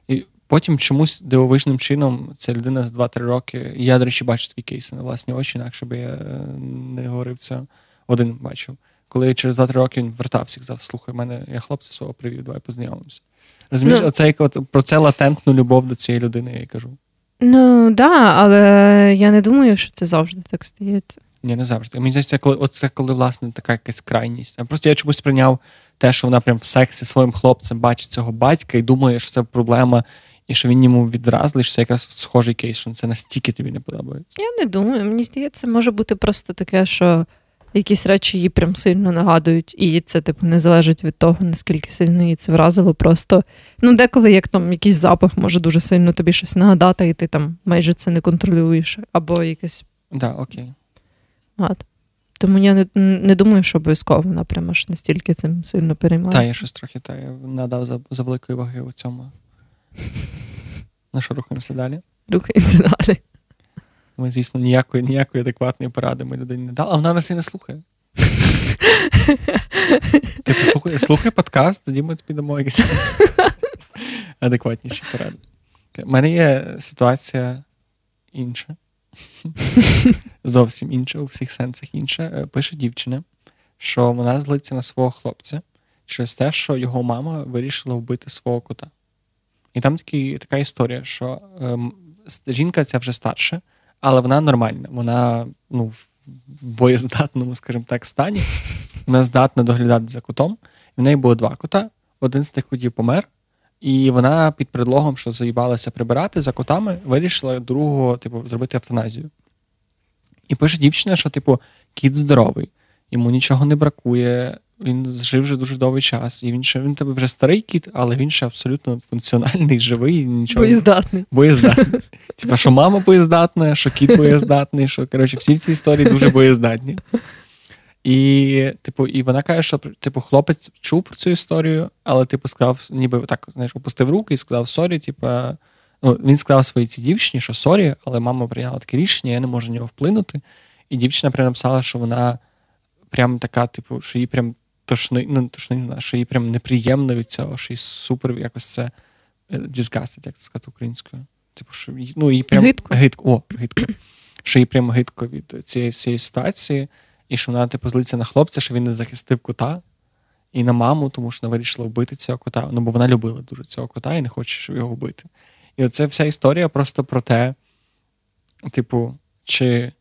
І потім чомусь дивовижним чином ця людина за 2-3 роки. Я, до речі, бачу такі кейси на власні очі, інакше би я е, не говорив це один бачив. Коли через 2-3 роки він вертався, сказав, слухай, мене я хлопця свого привів, давай познайомимося. Розумієш, ну, оце як про це латентну любов до цієї людини, я й кажу. Ну так, да, але я не думаю, що це завжди так стається. Ні, не завжди. Мені здається, коли оце коли власне така якась крайність. А просто я чомусь прийняв те, що вона прям в сексі своїм хлопцем бачить цього батька і думає, що це проблема, і що він йому відразли, що це якраз схожий кейс, що це настільки тобі не подобається. Я не думаю. Мені здається, може бути просто таке, що якісь речі її прям сильно нагадують, і це, типу, не залежить від того, наскільки сильно її це вразило. Просто ну, деколи як там якийсь запах може дуже сильно тобі щось нагадати, і ти там майже це не контролюєш, або якесь. Да, окей. От. Тому я не не думаю, що обов'язково вона прямо аж настільки цим сильно переймає. Та, я щось трохи та, я надав за за великої ваги у цьому. Ну що, рухаємося далі? Рухаємося далі. Ми, звісно, ніякої ніякої адекватної поради ми людині не дали, а вона нас і не слухає. Ти послухай, слухай подкаст, тоді ми тобі дамо якісь адекватніші поради. У мене є ситуація інша. Зовсім інша, у всіх сенсах інша. Е, пише дівчина, що вона злиться на свого хлопця через те, що його мама вирішила вбити свого кота. І там такі, така історія, що ем, жінка ця вже старша, але вона нормальна. Вона ну, в боєздатному, скажімо так, стані. Вона здатна доглядати за котом. В неї було два кота. Один з тих котів помер, і вона під предлогом, що заїбалася прибирати за котами, вирішила другого, типу, зробити евтаназію. І пише дівчина, що, типу, кіт здоровий, йому нічого не бракує, він жив вже дуже довгий час. І він ще він тебе вже старий кіт, але він ще абсолютно функціональний, живий. нічого. Боєздатний. Боєздатний. Типа, що мама боєздатна, що кіт боєздатний, що коротше, всі в цій історії дуже боєздатні. І, типу, і вона каже, що типу, хлопець чув про цю історію, але типу сказав, ніби так, знаєш, опустив руки і сказав sorry, типу, ну, він сказав своїй цій дівчині, що sorry, але мама прийняла таке рішення, я не можу на нього вплинути. І дівчина прям написала, що вона прям така, типу, що їй прям тошни, ну, тошни, що їй прям неприємно від цього, що їй супер якось це disgusted, як це сказати українською. Типу, що ну, їй прям гидко. гидко, о, гидко. Що їй прям гидко від цієї всієї ситуації, і що вона типу злиться на хлопця, що він не захистив кота і на маму, тому що вона вирішила вбити цього кота. Ну, бо вона любила дуже цього кота і не хоче, щоб його вбити. І оце вся історія просто про те, типу, чи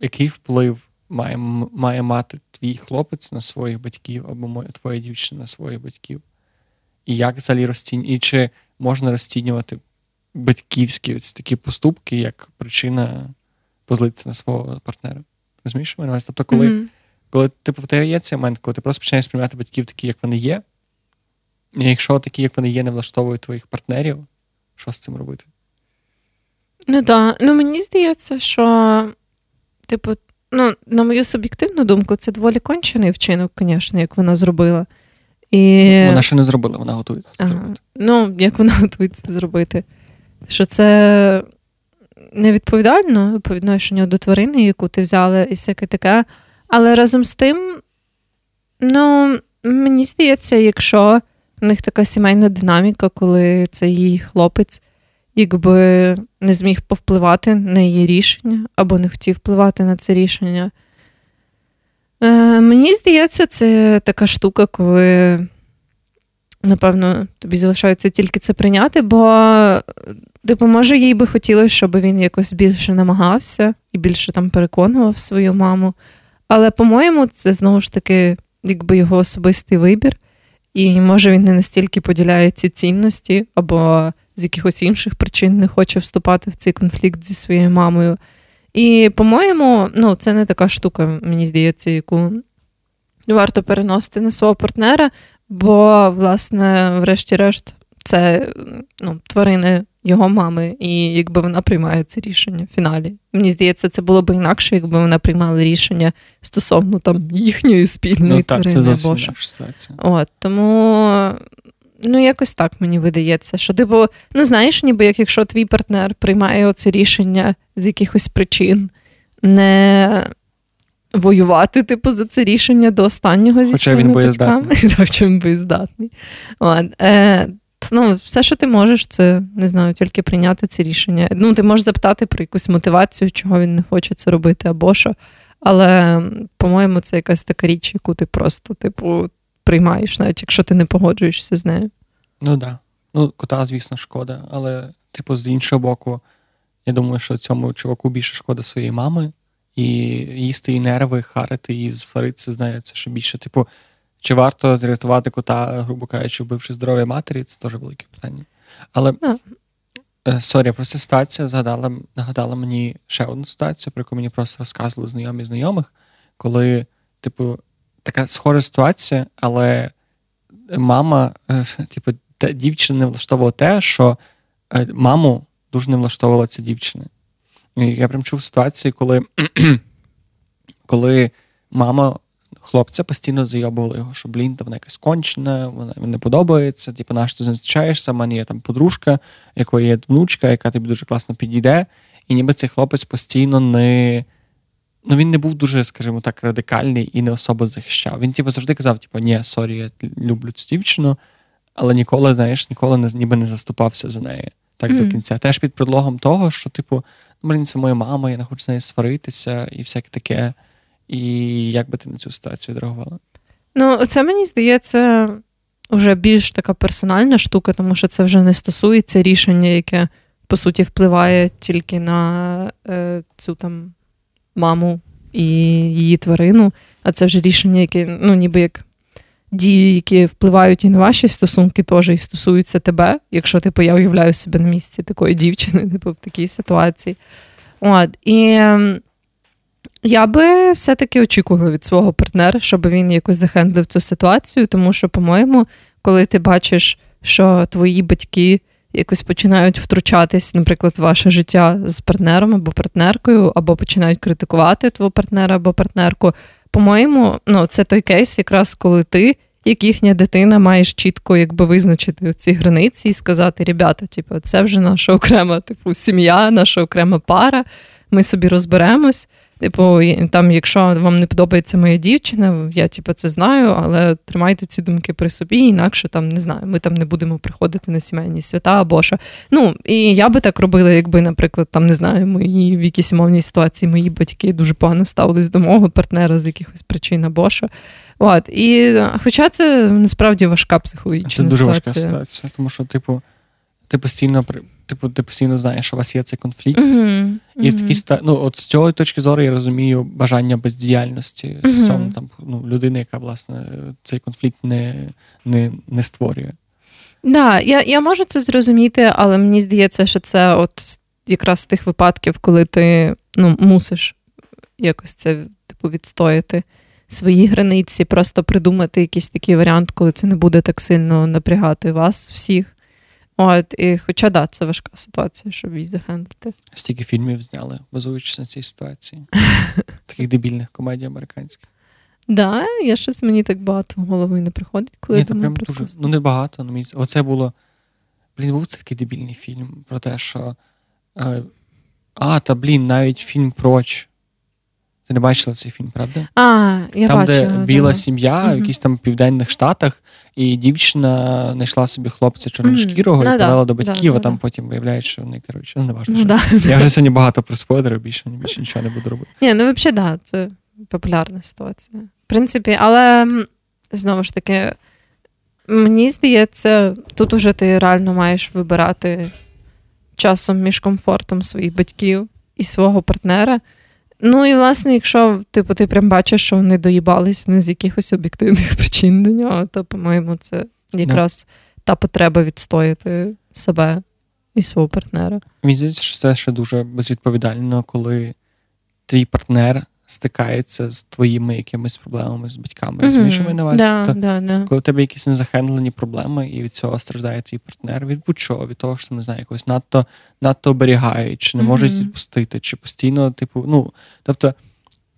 який вплив має має мати твій хлопець на своїх батьків або твоя дівчина на своїх батьків. І як взагалі розцінювати, і чи можна розцінювати батьківські ось такі поступки як причина позлитися на свого партнера? Розумієш, мене? Тобто, коли mm-hmm. коли типу, в тебе є цей момент, коли ти просто починаєш сприймати батьків такі, як вони є, і якщо такі, як вони є, не влаштовують твоїх партнерів, що з цим робити? Ну так. Ну мені здається, що, типу, ну, на мою суб'єктивну думку, це доволі кончений вчинок, звісно, як вона зробила. І... Вона ще не зробила, вона готується ага. зробити. Ну, як вона готується зробити. Що це невідповідально по відношенню до тварини, яку ти взяла, і всяке таке. Але разом з тим, ну, мені здається, якщо в них така сімейна динаміка, коли цей її хлопець якби не зміг повпливати на її рішення або не хотів впливати на це рішення. Е, Мені здається, це така штука, коли, напевно, тобі залишається тільки це прийняти, бо типу, може, їй би хотілося, щоб він якось більше намагався і більше там переконував свою маму. Але, по-моєму, це знову ж таки якби його особистий вибір, і може він не настільки поділяє ці цінності, або з якихось інших причин не хоче вступати в цей конфлікт зі своєю мамою. І, по-моєму, ну, це не така штука, мені здається, яку варто переносити на свого партнера, бо, власне, врешті-решт, це ну, тварини його мами, і якби вона приймає це рішення в фіналі. Мені здається, це було б інакше, якби вона приймала рішення стосовно там їхньої спільної ну, тварини. Це зовсім. От, тому. Ну, якось так мені видається, що типу, ну знаєш, ніби як якщо твій партнер приймає оце рішення з якихось причин не воювати, типу, за це рішення до останнього зі Хоча своїми він батьками. боєздатний. Хоча він боєздатний. Е, ну, все, що ти можеш, це не знаю, тільки прийняти це рішення. Ну, ти можеш запитати про якусь мотивацію, чого він не хоче це робити, або що. Але, по-моєму, це якась така річ, яку ти просто, типу, приймаєш, навіть якщо ти не погоджуєшся з нею. Ну так. Да. Ну, кота, звісно, шкода, але, типу, з іншого боку, я думаю, що цьому чуваку більше шкода своєї мами, і їсти її нерви, харити її, сваритися, знає, це ще більше. Типу, чи варто зрятувати кота, грубо кажучи, вбивши здоров'я матері, це теж велике питання. Але yeah. sorry, просто ситуація згадала, нагадала мені ще одну ситуацію, про яку мені просто розказували знайомі знайомих, коли, типу, така схожа ситуація, але мама, е, типу, дівчина не влаштовувала те, що е, маму дуже не влаштовувала ця дівчина. І я прям чув ситуації, коли коли мама хлопця постійно зайобувала його, що блін, та вона якась кончена, вона не подобається, типу, наш ти зустрічаєшся, в мене є там подружка, якої є внучка, яка тобі дуже класно підійде. І ніби цей хлопець постійно не ну він не був дуже, скажімо так, радикальний і не особо захищав. Він типу, завжди казав, типу, ні, sorry, я люблю цю дівчину, але ніколи, знаєш, ніколи не ніби не заступався за неї так mm. до кінця. Теж під предлогом того, що, типу, ну, блін, це моя мама, я не хочу з нею сваритися і всяке таке. І як би ти на цю ситуацію відреагувала? Ну, це мені здається вже більш така персональна штука, тому що це вже не стосується рішення, яке по суті впливає тільки на е, цю там маму і її тварину, а це вже рішення, яке, ну, ніби як дії, які впливають і на ваші стосунки, теж і стосуються тебе, якщо типу, я уявляю себе на місці такої дівчини, типу, в такій ситуації. От, І ем, я би все-таки очікувала від свого партнера, щоб він якось захендлив цю ситуацію, тому що, по-моєму, коли ти бачиш, що твої батьки якось починають втручатись, наприклад, в ваше життя з партнером або партнеркою, або починають критикувати твого партнера або партнерку. По-моєму, ну це той кейс, якраз коли ти, як їхня дитина, маєш чітко якби визначити ці границі і сказати: ребята, типу, це вже наша окрема типу, сім'я, наша окрема пара. Ми собі розберемось. Типу, там, якщо вам не подобається моя дівчина, я типу, це знаю, але тримайте ці думки при собі, інакше там не знаю, ми там не будемо приходити на сімейні свята або що. Ну, і я би так робила, якби, наприклад, там не знаю, мої в якійсь умовній ситуації мої батьки дуже погано ставились до мого партнера з якихось причин або що. От. І, Хоча це насправді важка психологічна ситуація. Це дуже ситуація. важка ситуація, тому що, типу, ти постійно типу, ти постійно знаєш, що у вас є цей конфлікт. Mm-hmm. І в такій ну, от з цього точки зору я розумію бажання бездіяльності mm-hmm. цьому там ну, людини, яка власне цей конфлікт не не, не створює. Да, я я можу це зрозуміти, але мені здається, що це от якраз з тих випадків, коли ти ну, мусиш якось це типу, відстояти свої границі, просто придумати якийсь такий варіант, коли це не буде так сильно напрягати вас всіх. От, і Хоча да, це важка ситуація, щоб її захендлити. Стільки фільмів зняли, базуючись на цій ситуації. Таких дебільних комедій американських. Да, я щось мені так багато в голову не приходить, коли Ні, я думаю прям дуже, Ну, не багато. Ну, Оце було. Блін, був це такий дебільний фільм про те, що. А, та блін, навіть фільм Проч. Ти не бачила цей фільм, правда? А, я там, бачила, де біла да. сім'я Мгм. в якихось там південних штатах, і дівчина знайшла собі хлопця чорношкірого Мгм. і Ну, да, до батьків, а там потім виявляється, що вони, коротше, ну не важливо. Ну, да. Я вже сьогодні багато про спойлерів, більше, більше нічого не буду робити. Ні, ну взагалі, да, це популярна ситуація. В принципі, але знову ж таки, мені здається, тут уже ти реально маєш вибирати часом між комфортом своїх батьків і свого партнера. Ну і власне, якщо типу, ти прям бачиш, що вони доїбались не з якихось об'єктивних причин до нього, то, по-моєму, це якраз та потреба відстояти себе і свого партнера. Мені здається, що це ще дуже безвідповідально, коли твій партнер стикається з твоїми якимись проблемами з батьками. Розумієш, що ми на увазі? да, Тобто, да, да. Коли у тебе якісь незахендлені проблеми, і від цього страждає твій партнер, від будь-чого, від того, що не знаю, якось надто надто оберігають, чи не можуть відпустити, чи постійно, типу, ну тобто.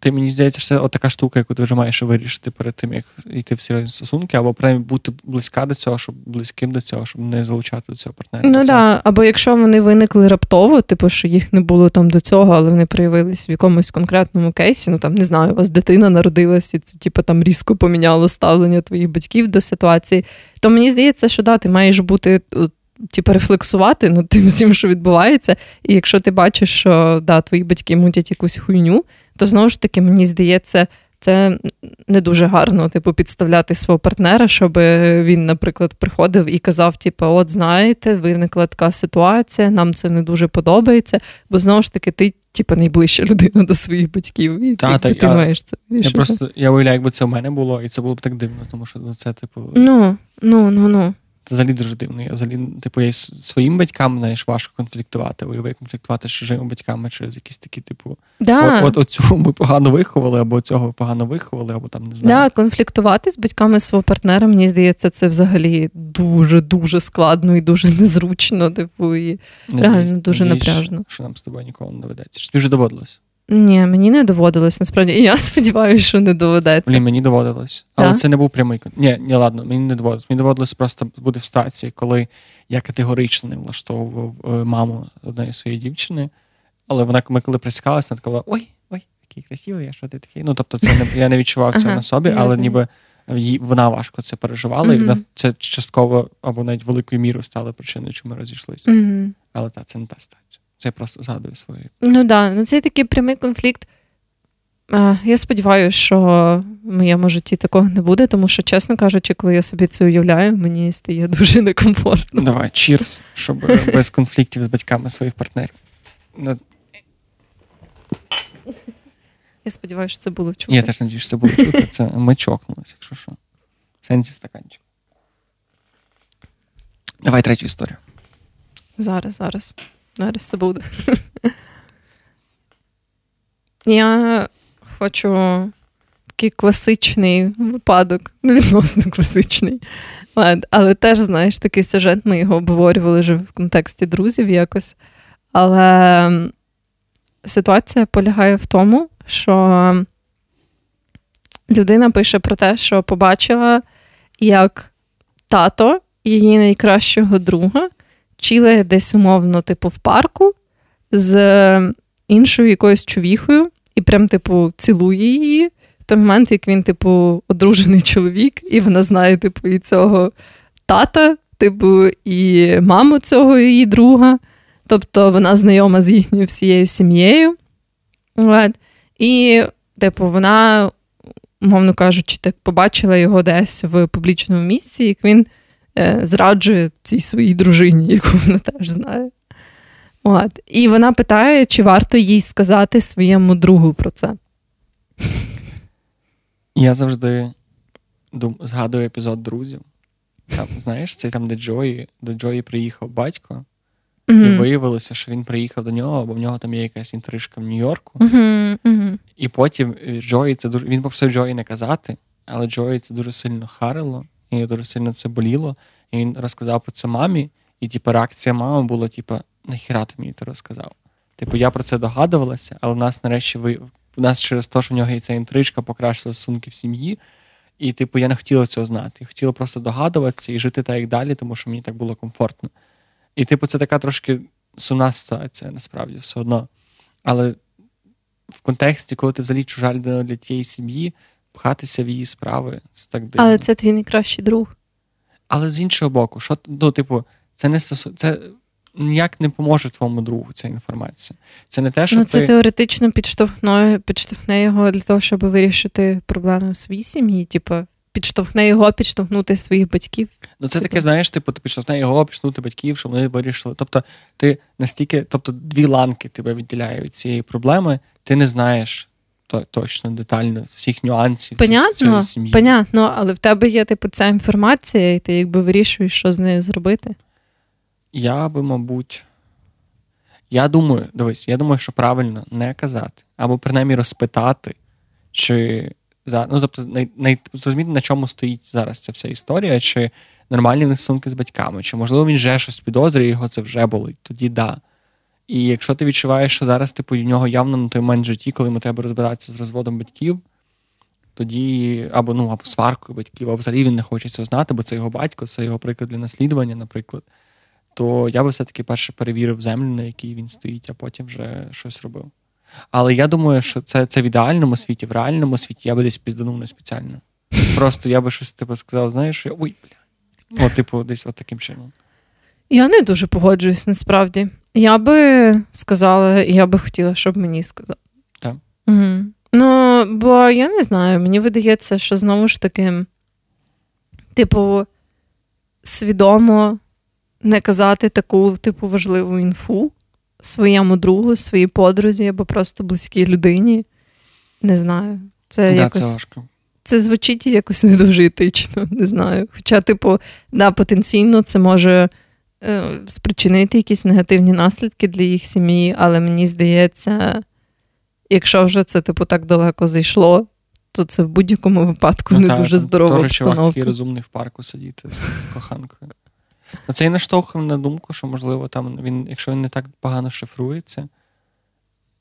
Ти мені здається, що це от така штука, яку ти вже маєш вирішити перед тим, як йти в серйозні стосунки, або принаймні бути близька до цього, щоб близьким до цього, щоб не залучати до цього партнера. Ну да, або якщо вони виникли раптово, типу, що їх не було там до цього, але вони проявились в якомусь конкретному кейсі. Ну там не знаю, у вас дитина народилась, і це типу, там різко поміняло ставлення твоїх батьків до ситуації. То мені здається, що да, ти маєш бути. Типу, рефлексувати над тим всім, що відбувається. І якщо ти бачиш, що да, твої батьки мутять якусь хуйню, то знову ж таки, мені здається, це не дуже гарно, типу, підставляти свого партнера, щоб він, наприклад, приходив і казав: типу, от знаєте, виникла така ситуація, нам це не дуже подобається. Бо знову ж таки, ти, типу, найближча людина до своїх батьків, і Та, ти, та, ти я- маєш це Я просто я уявляю, якби це в мене було, і це було б так дивно, тому що ну, це, типу, Ну, ну, ну, ну. Взагалі дуже дивно. Я взагалі, типу, я своїм батькам знаєш, важко конфліктувати, уяви конфліктувати з чужими батьками через якісь такі, типу, Да. от, от оцю ми погано виховали, або цього погано виховали, або там не Да, конфліктувати з батьками свого партнера, мені здається, це взагалі дуже дуже складно і дуже незручно. Типу, і реально дуже напряжно. Що нам з тобою ніколи не доведеться. Чи тобі вже доводилось? Ні, мені не доводилось насправді. І я сподіваюся, що не доведеться. Блін, мені доводилось. Але Так? це не був прямий Ні, ні, ладно, мені не доводилось. Мені доводилось просто бути в ситуації, коли я категорично не влаштовував е, маму одної своєї дівчини. Але вона, ми коли присікалася, вона така ой, ой, який красивий, а що ти такий? Ну, тобто, це не я не відчував цього Ага, на собі, але ніби вона важко це переживала, і це частково або навіть великою мірою стало причиною, чому ми розійшлися. Але так, це не та ситуація. Це я просто згадую свої. Ну да, ну це такий прямий конфлікт. Я сподіваюся, що в моєму житті такого не буде, тому що, чесно кажучи, коли я собі це уявляю, мені стає дуже некомфортно. Давай, чірс, щоб е, без конфліктів з батьками своїх партнерів. Я сподіваюся, що це було чути. Я теж надію, що це було чути. Це ми чокнулися, якщо що. В сенсі стаканчик. Давай третю історію. Зараз, зараз. Зараз буде. Я хочу такий класичний випадок, ну, відносно класичний. Але теж, знаєш, такий сюжет, ми його обговорювали вже в контексті друзів якось. Але ситуація полягає в тому, що людина пише про те, що побачила, як тато її найкращого друга чіле десь умовно, типу, в парку з іншою якоюсь чувіхою, і прям, типу, цілує її в той момент, як він, типу, одружений чоловік, і вона знає, типу, і цього тата, типу, і маму цього її друга. Тобто вона знайома з їхньою всією сім'єю. І, типу, вона, мовно кажучи, так побачила його десь в публічному місці, як він зраджує цій своїй дружині, яку вона теж знає. От. І вона питає, чи варто їй сказати своєму другу про це. Я завжди дум, згадую епізод друзів. Там, знаєш, це там, де Джої, до Джої приїхав батько, і Мгм. виявилося, що він приїхав до нього, бо в нього там є якась інтрижка в Нью-Йорку. Мгм, мгм. І потім е, Джої це дуже. Він попросив Джої не казати, але Джої це дуже сильно харило, і дуже сильно це боліло. І він розказав про це мамі, і типу, реакція мами була: типу, нахіра ти мені це розказав? Типу, я про це догадувалася, але в нас нарешті ви. У нас через те, що в нього є ця інтрижка, покращила стосунки в сім'ї. І, типу, я не хотіла цього знати. Я хотіла просто догадуватися і жити так, як далі, тому що мені так було комфортно. І, типу, це така трошки сумна ситуація, насправді, все одно. Але в контексті, коли ти взагалі чужа людина для тієї сім'ї, пхатися в її справи. Це так дивно. Але це твій найкращий друг. Але з іншого боку, що ну, типу, це не стосу... це ніяк не поможе твоєму другу ця інформація. Це не те, що ну, це ти... теоретично підштовхне, підштовхне його для того, щоб вирішити проблеми в своїй сім'ї. Типу, підштовхне його підштовхнути своїх батьків. Ну, це таке, знаєш, типу, ти підштовхне його, підштовхнути батьків, щоб вони вирішили. Тобто, ти настільки, тобто, дві ланки тебе відділяють від цієї проблеми, ти не знаєш точно, детально всіх нюансів понятно, сім'ї. Понятно, але в тебе є типу ця інформація, і ти якби вирішуєш, що з нею зробити. Я би, мабуть. Я думаю, дивись, я думаю, що правильно не казати, або принаймні розпитати, чи за ну, тобто, най, най, зрозуміти, на чому стоїть зараз ця вся історія, чи нормальні стосунки з батьками, чи можливо він вже щось підозрює, його це вже болить, тоді да. І якщо ти відчуваєш, що зараз типу, у нього явно на той момент в житті, коли йому треба розбиратися з розводом батьків, тоді або ну, або сваркою батьків, або взагалі він не хоче це знати, бо це його батько, це його приклад для наслідування, наприклад, то я би все-таки перше перевірив землю, на якій він стоїть, а потім вже щось робив. Але я думаю, що це це в ідеальному світі, в реальному світі я би десь пізданув не спеціально. Просто я би щось типу сказав, знаєш, що я ой, бля. О, типу, десь от таким чином. Я не дуже погоджуюсь насправді. Я би сказала, я би хотіла, щоб мені сказали. Так. Угу. Ну, бо я не знаю, мені видається, що знову ж таки, типу, свідомо не казати таку, типу, важливу інфу своєму другу, своїй подрузі або просто близькій людині. Не знаю. Це да, якось... це важко. Це звучить якось не дуже етично, не знаю. Хоча, типу, да, потенційно це може спричинити якісь негативні наслідки для їх сім'ї, але мені здається, якщо вже це, типу, так далеко зайшло, то це в будь-якому випадку ну, не та, дуже здорова Теж чувак такий розумний в парку сидіти з коханкою. Це і наштовхує на думку, що, можливо, там він, якщо він не так погано шифрується,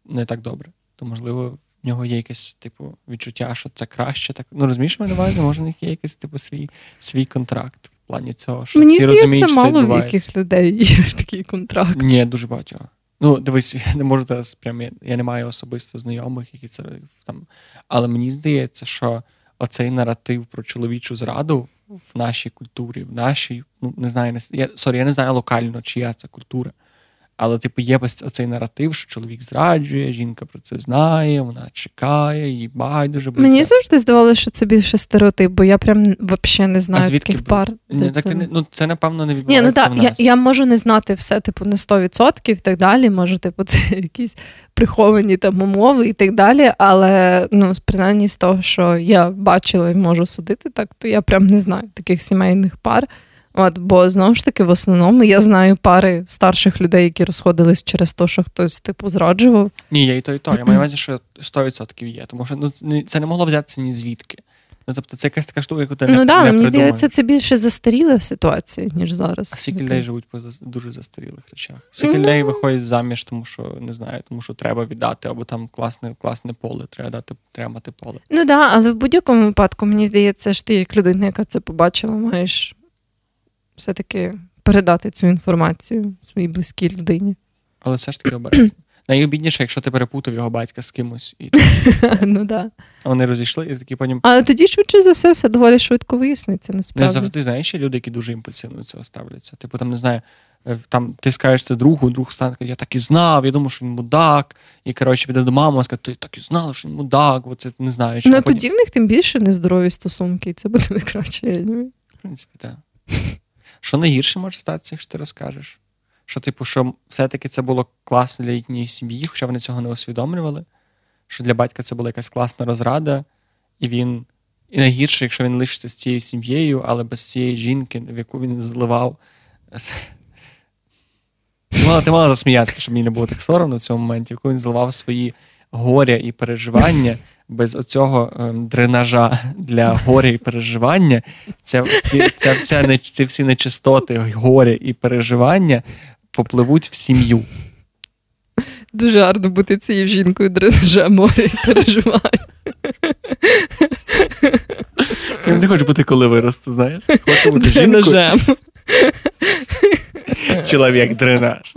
не так добре, то можливо. В нього є якесь, типу, відчуття, що це краще. Так. Ну, розумієш, мене увазі, може, в них є якийсь типу, свій свій контракт плані цього. що Мені всі розуміють, що це мало в яких людей є такий контракт. Ні, дуже багатьох. Ну, дивись, я не можу зараз прям, я, я не маю особисто знайомих, які це там. Але мені здається, що оцей наратив про чоловічу зраду в нашій культурі, в нашій, ну не знаю, не я sorry, я не знаю локально, чия це культура. Але, типу, є ось цей наратив, що чоловік зраджує, жінка про це знає, вона чекає, їй байдуже. буде. Мені завжди здавалося, що це більше стереотип, бо я прям взагалі не знаю звідки таких б- пар. Ні, так, це... ну, це, напевно, не Ні, ну так, в я, нас. я можу не знати все, типу, на 100% і так далі. Може, типу, це якісь приховані там умови і так далі. Але ну, принаймні з того, що я бачила і можу судити, так, то я прям не знаю таких сімейних пар. От, бо знову ж таки, в основному я знаю пари старших людей, які розходились через те, що хтось типу зраджував. Ні, я і то, і то. Я маю увазі, що 100% є. Тому що ну, це не могло взятися ні звідки. Ну, тобто, це якась така штука, яку ти не, ну так, не мені придумаєш. здається, це більше застаріла ситуація, ніж зараз. А скільки людей живуть по дуже застарілих речах. Скільки Ну. людей виходять заміж, тому що не знаю, тому що треба віддати, або там класне, класне поле, треба дати, треба мати поле. Ну так, да, але в будь-якому випадку, мені здається, що ти, як людина, яка це побачила, маєш все-таки передати цю інформацію своїй близькій людині. Але все ж таки обережно. Найобідніше, якщо ти перепутав його батька з кимось, і ну да. вони розійшли, і такі потім. Але тоді швидше за все, все доволі швидко виясниться, Не насправді. завжди знаєш, є люди, які дуже імпульсивно до цього ставляться. Типу, там не знаю, е, там ти скажеш це другу, друг стане, я так і знав, я думав, що він мудак. І коротше піде до мами, скаже, ти так і знала, що він мудак, бо це не знаю, Ну, тоді в них тим більше нездорові стосунки, і це буде найкраще. я думаю. В принципі, так. Що найгірше може статися, якщо ти розкажеш? Що, типу, що все-таки це було класно для їхньої сім'ї, хоча вони цього не усвідомлювали. Що для батька це була якась класна розрада, і він. І найгірше, якщо він лишиться з цією сім'єю, але без цієї жінки, в яку він зливав. Ти мала, ти мала засміятися, щоб мені не було так соромно в цьому моменті, в яку він зливав свої горя і переживання без оцього ем, дренажа для горя і переживання. Це, ці, все, не- ці всі нечистоти, горя і переживання попливуть в сім'ю. Дуже гарно бути цією жінкою дренажа моря і переживань. Я не хочу бути, коли виросту, знаєш. Хочу бути жінкою. Чоловік дренаж.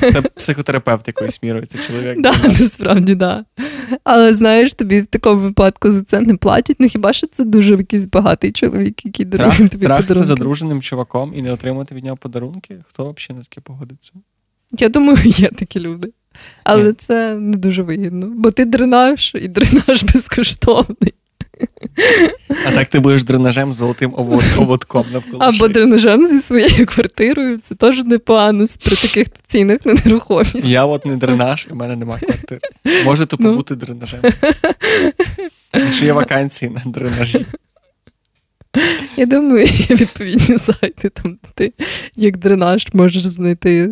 Це психотерапевт якоюсь мірою, це чоловік. Да, насправді, да. Але знаєш, тобі в такому випадку за це не платять. Ну хіба що це дуже якийсь багатий чоловік, який дарує тобі Трах подарунки? це задруженим чуваком і не отримати від нього подарунки? Хто взагалі на таке погодиться? Я думаю, є такі люди. Але Ні. це не дуже вигідно, бо ти дренаж, і дренаж безкоштовний. А так ти будеш дренажем з золотим ободком навколо. Або шиї. дренажем зі своєю квартирою. Це теж непогано при таких цінах на нерухомість. Я от не дренаж, і в мене немає квартири. Можете Ну. побути дренажем. Якщо є вакансії на дренажі. Я думаю, є відповідні сайти, там ти як дренаж можеш знайти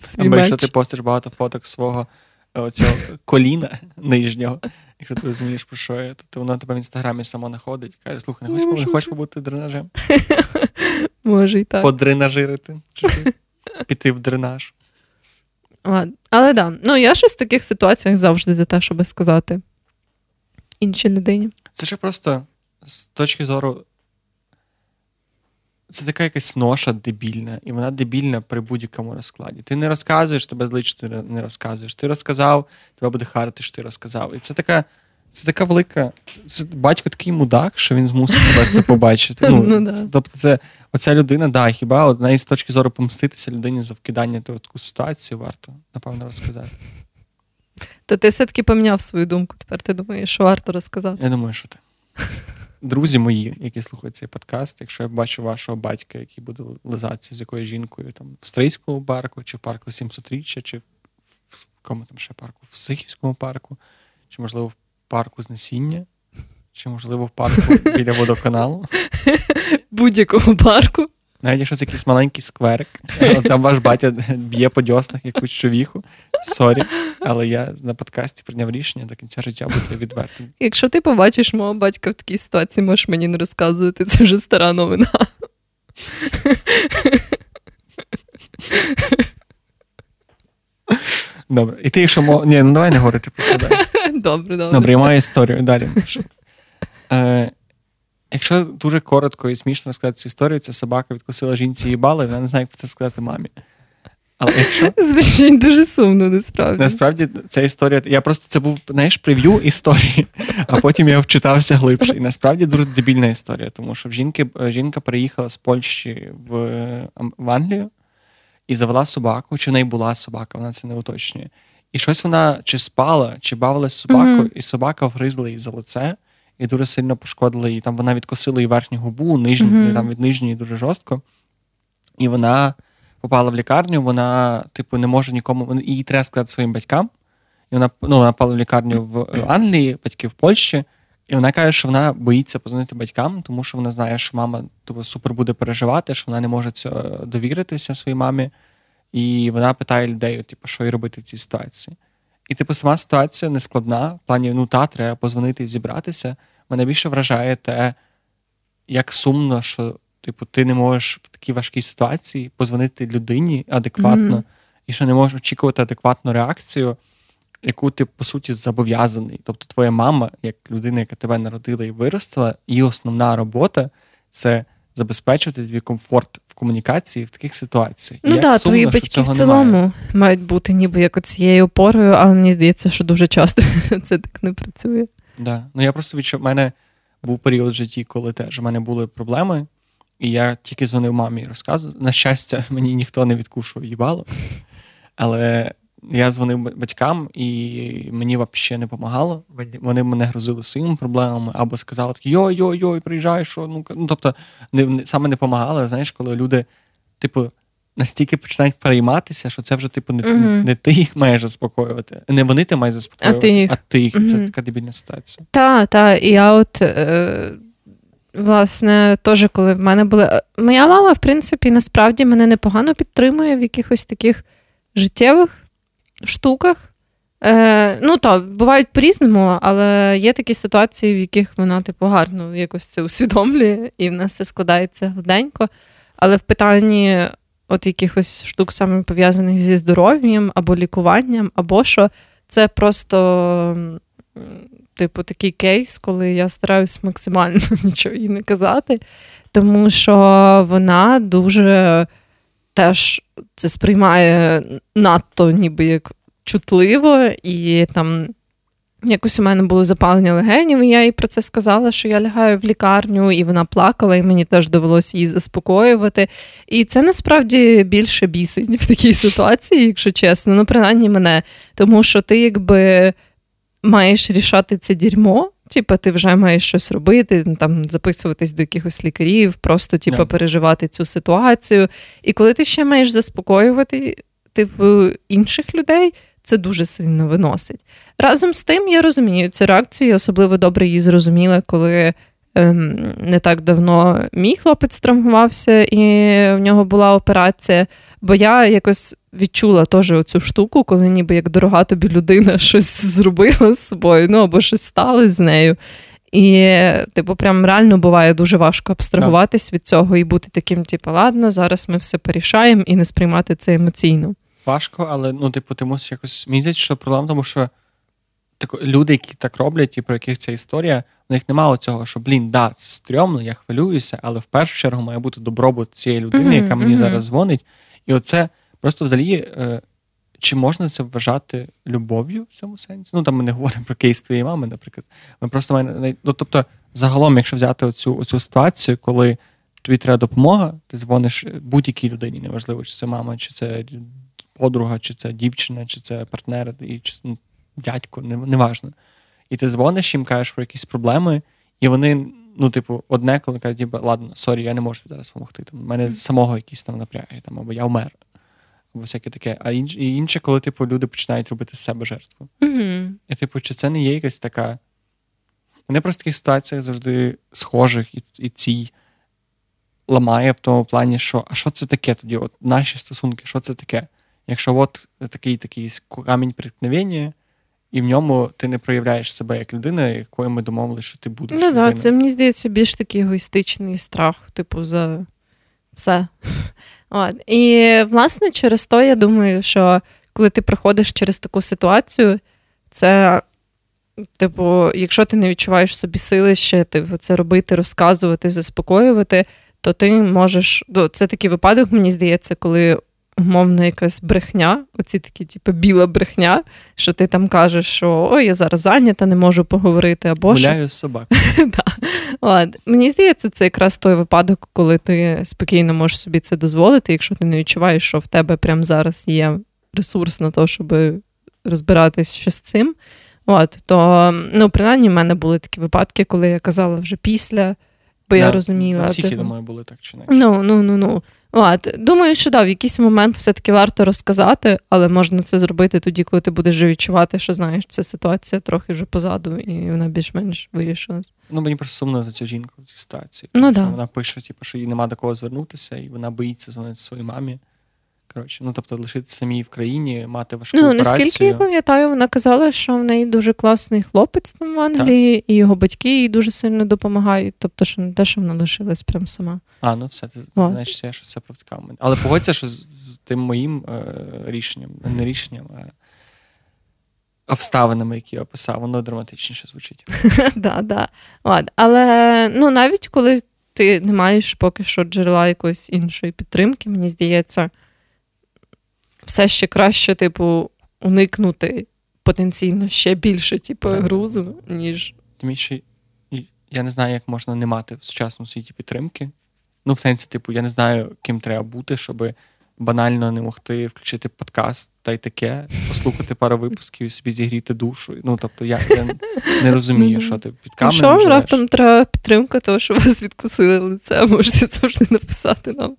свій Або якщо ти постиш багато фоток свого е, оцього коліна нижнього, якщо ти розумієш, про що я, то ти- воно тебе в інстаграмі сама знаходить. Каже, слухай, не хочеш, Може не хочеш побути дренажем? Може і так. Подренажирити. чуть-чуть. Піти в дренаж. Ладно. Але да, ну я щось в таких ситуаціях завжди за те, щоб сказати іншій людині. Це ж просто з точки зору. Це така якась ноша дебільна, і вона дебільна при будь-якому розкладі. Ти не розказуєш, тебе злить, що ти не розказуєш. Ти розказав, тебе буде харити, що ти розказав. І це така, це така велика. Це батько такий мудак, що він змусив тебе це побачити. Ну, Ну, да. Тобто, це оця людина, да, хіба одна із точки зору помститися людині за вкидання в таку ситуацію варто, напевно, розказати. То ти все-таки поміняв свою думку. Тепер ти думаєш, що варто розказати. Я думаю, що ти. Друзі мої, які слухають цей подкаст, якщо я бачу вашого батька, який буде лизатися з якоюсь жінкою там в Стрийському парку, чи в парку 700-річчя, чи в кому якому там ще парку, в Сихівському парку, чи, можливо, в парку Знесіння, чи, можливо, в парку біля водоканалу. Будь-якому парку. Навіть якщо це якийсь маленький скверик, там ваш батя б'є по дьоснах якусь чувіху. Sorry, але я на подкасті прийняв рішення до кінця життя бути відвертим. Якщо ти побачиш мого батька в такій ситуації, можеш мені не розказувати, це вже стара новина. Добре. І ти, якщо мо... Ні, ну давай не говорити про це. Добре, добре. Добре, я маю історію. Далі. Е, якщо дуже коротко і смішно розказати цю історію, це собака відкусила жінці їбало, і вона не знає, як про це сказати мамі. Але якщо Звичайно, дуже сумно, насправді. насправді ця історія, я просто це був знаєш, прев'ю історії, а потім я вчитався глибше. І насправді дуже дебільна історія, тому що в жінки, жінка переїхала з Польщі в, в Англію і завела собаку, чи в неї була собака, вона це не уточнює. І щось вона чи спала, чи бавилась з собакою, Мгм. і собака вгризла її за лице і дуже сильно пошкодила її. Там вона відкосила її верхню губу, нижню, Мгм. там від нижньої дуже жорстко. І вона попала в лікарню, вона, типу, не може нікому. Їй треба сказати своїм батькам. І вона, ну, вона попала в лікарню в Англії, батьки в Польщі. І вона каже, що вона боїться позвонити батькам, тому що вона знає, що мама типу, супер буде переживати, що вона не може довіритися своїй мамі. І вона питає людей, типу, що їй робити в цій ситуації. І типу, сама ситуація не складна. В плані, ну та, треба позвонити і зібратися. Мене більше вражає те, як сумно, що типу, ти не можеш в такій важкій ситуації позвонити людині адекватно, Мгм. і що не можеш очікувати адекватну реакцію, яку ти по суті зобов'язаний. Тобто, твоя мама, як людина, яка тебе народила і виростила, її основна робота це забезпечувати тобі комфорт в комунікації в таких ситуаціях. Ну так, твої батьки в немає. цілому мають бути ніби як цією опорою, але мені здається, що дуже часто це так не працює. Да. Ну я просто відчув, в мене був період в житті, коли теж у мене були проблеми, і я тільки дзвонив мамі і розказував. На щастя, мені ніхто не відкушував їбало. Але я дзвонив батькам, і мені взагалі не допомагало. Вони мене грузили своїми проблемами або сказали такі йой, йой, йой, приїжджай, що ну, ну тобто, не, не- саме не допомагали, знаєш, коли люди, типу, настільки починають перейматися, що це вже, типу, не, Мгм. не ти їх маєш заспокоювати. Не вони ти маєш заспокоювати, їх. а ти їх. І Це така дебільна ситуація. Та, та, і я от, е, власне, теж, коли в мене були. е, Моя мама, в принципі, насправді мене непогано підтримує в якихось таких життєвих штуках. Е, ну, то, бувають по-різному, але є такі ситуації, в яких вона, типу, гарно якось це усвідомлює, і в нас все складається гладенько. Але в питанні от якихось штук, саме пов'язаних зі здоров'ям або лікуванням, або що, це просто. типу, такий кейс, коли я стараюсь максимально нічого їй не казати, тому що вона дуже теж це сприймає надто ніби як чутливо, і там якось у мене було запалення легенів, і я їй про це сказала, що я лягаю в лікарню, і вона плакала, і мені теж довелося її заспокоювати. І це насправді більше бісить в такій ситуації, якщо чесно, ну, принаймні мене. Тому що ти якби маєш рішати це дерьмо. Типа, ти вже маєш щось робити, там записуватись до якихось лікарів, просто типу, yeah. переживати цю ситуацію. І коли ти ще маєш заспокоювати типу, інших людей, це дуже сильно виносить. Разом з тим, я розумію цю реакцію, я особливо добре її зрозуміла, коли ем, не так давно мій хлопець травмувався, і в нього була операція. Бо я якось відчула теж оцю штуку, коли ніби як дорога тобі людина щось зробила з собою, ну або щось сталося з нею. І, типу, прям реально буває дуже важко абстрагуватись yeah. від цього і бути таким, типу, ладно, зараз ми все порішаємо і не сприймати це емоційно. Важко, але ну, типу, ти мусиш якось мені що проблема, тому що так, люди, які так роблять, і про яких ця історія, у них немає цього, що блін, да, це стрьомно, я хвилююся, але в першу чергу має бути добробут цієї людини, mm-hmm, яка мені mm-hmm. зараз дзвонить. І оце просто взагалі. Е, чи можна це вважати любов'ю в цьому сенсі? Ну там ми не говоримо про кейс твоєї мами, наприклад. Ми просто маємо ну, тобто, загалом, якщо взяти оцю оцю ситуацію, коли тобі треба допомога, ти дзвониш будь-якій людині, неважливо, чи це мама, чи це подруга, чи це дівчина, чи це партнер, і чи ну, дядько, неважно. І ти дзвониш їм, кажеш про якісь проблеми, і вони, ну, типу, одне, коли кажуть, ладно, sorry, я не можу тобі зараз допомогти. Там, У мене самого якісь там напряги, там, або я вмер, або всяке таке. А інш, і інше, коли, типу, люди починають робити з себе жертву. Mm-hmm. І, типу, чи це не є якась така. Мене просто в таких ситуаціях завжди схожих і і цій ламає в тому плані, що а що це таке тоді? От Наші стосунки, що це таке? Якщо от такий такий камінь приткновення, і в ньому ти не проявляєш себе як людина, якою ми домовилися, що ти будеш. Ну так, це мені здається більш такий егоїстичний страх, типу, за все. От. І, власне, через то я думаю, що коли ти проходиш через таку ситуацію, це, типу, якщо ти не відчуваєш собі сили ще типу, це робити, розказувати, заспокоювати, то ти можеш. Ну, це такий випадок, мені здається, коли умовно якась брехня, оці такі, типу, біла брехня, що ти там кажеш, що ой, я зараз зайнята, не можу поговорити. або Гуляю з собакою. Мені здається, це якраз той випадок, коли ти спокійно можеш собі це дозволити, якщо ти не відчуваєш, що в тебе прямо зараз є ресурс на те, щоб розбиратись ще з цим. От, то, ну, принаймні, в мене були такі випадки, коли я казала вже після, бо я розуміла. Всіх, я типу думаю, були так чи не. Ну, ну, ну, ну. От, Думаю, що да, в якийсь момент все-таки варто розказати, але можна це зробити тоді, коли ти будеш вже відчувати, що знаєш, ця ситуація трохи вже позаду, і вона більш-менш вирішилась. Ну, мені просто сумно за цю жінку в цій ситуації. Ну, да. Вона пише, типу, що їй нема до кого звернутися, і вона боїться дзвонити своїй мамі. Коротше, ну тобто лишитися самій в країні, мати важку ну, операцію. Наскільки я пам'ятаю, вона казала, що в неї дуже класний хлопець там в Англії, так. і його батьки їй дуже сильно допомагають. Тобто, що не те, що вона лишилась прям сама. А, ну все, ти О. знаєш, я що це провтикав. Але погодься, що з, з тим моїм е, рішенням, не рішенням, а обставинами, які я описав, воно драматичніше звучить. Да, да. Але ну навіть коли ти не маєш поки що джерела якоїсь іншої підтримки, мені здається все ще краще, типу, уникнути потенційно ще більше, типу, грузу, ніж. Тим ще я не знаю, як можна не мати в сучасному світі підтримки. Ну, в сенсі, типу, я не знаю, ким треба бути, щоб банально не могти включити подкаст та й таке, послухати пару випусків і собі зігріти душу. Ну, тобто, я, я не розумію, що ти під камерою Що живеш. раптом треба підтримка, того, що вас відкусили лице, можете завжди написати нам.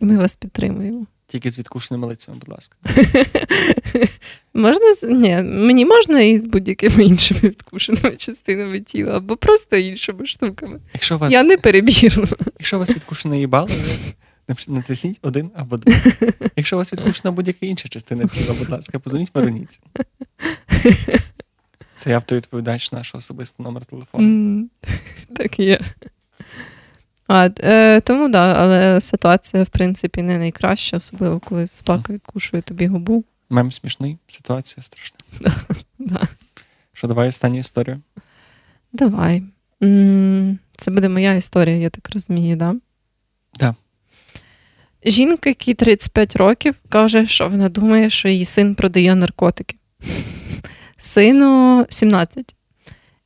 І ми вас підтримуємо. Тільки з відкушеними лицями, будь ласка. Можна Ні, мені можна і з будь-якими іншими відкушеними частинами тіла, або просто іншими штуками. Якщо вас... Я не перебірну. Якщо у вас відкушене їбало, натисніть один або два. Якщо у вас відкушена будь-яка інша частина тіла, будь ласка, позвоніть Вероніці. Це автовідповідач нашого особистого номер телефону. Mm, так є. А, е, Тому да, але ситуація, в принципі, не найкраща, особливо коли собака відкушує тобі губу. Мем смішний, ситуація страшна. Да. Що, давай останню історію? Давай. Це буде моя історія, я так розумію, да? Да. Жінка, якій 35 років, каже, що вона думає, що її син продає наркотики. Сину 17.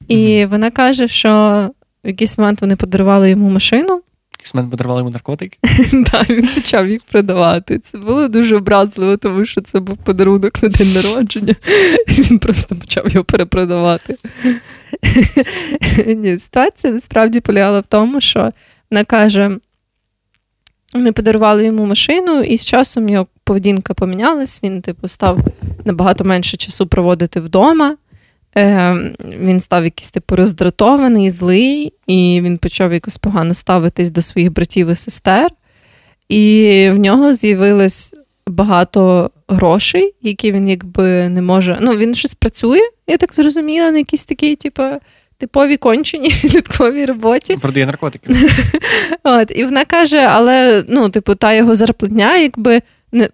І вона каже, що в якийсь момент вони подарували йому машину. Якийсь момент подарували йому наркотики? Так, він почав їх продавати. Це було дуже образливо, тому що це був подарунок на день народження. Він просто почав його перепродавати. Ні, Ситуація насправді полягала в тому, що вона каже: ми подарували йому машину, і з часом його поведінка помінялась. Він, типу, став набагато менше часу проводити вдома. Е, Він став якийсь типу роздратований, злий, і він почав якось погано ставитись до своїх братів і сестер. І в нього з'явилось багато грошей, які він якби не може. Ну, він щось працює, я так зрозуміла, на якійсь такій, типу, типовій конченій відковій роботі. Продає наркотики. От, І вона каже, але ну, типу, та його зарплатня, якби не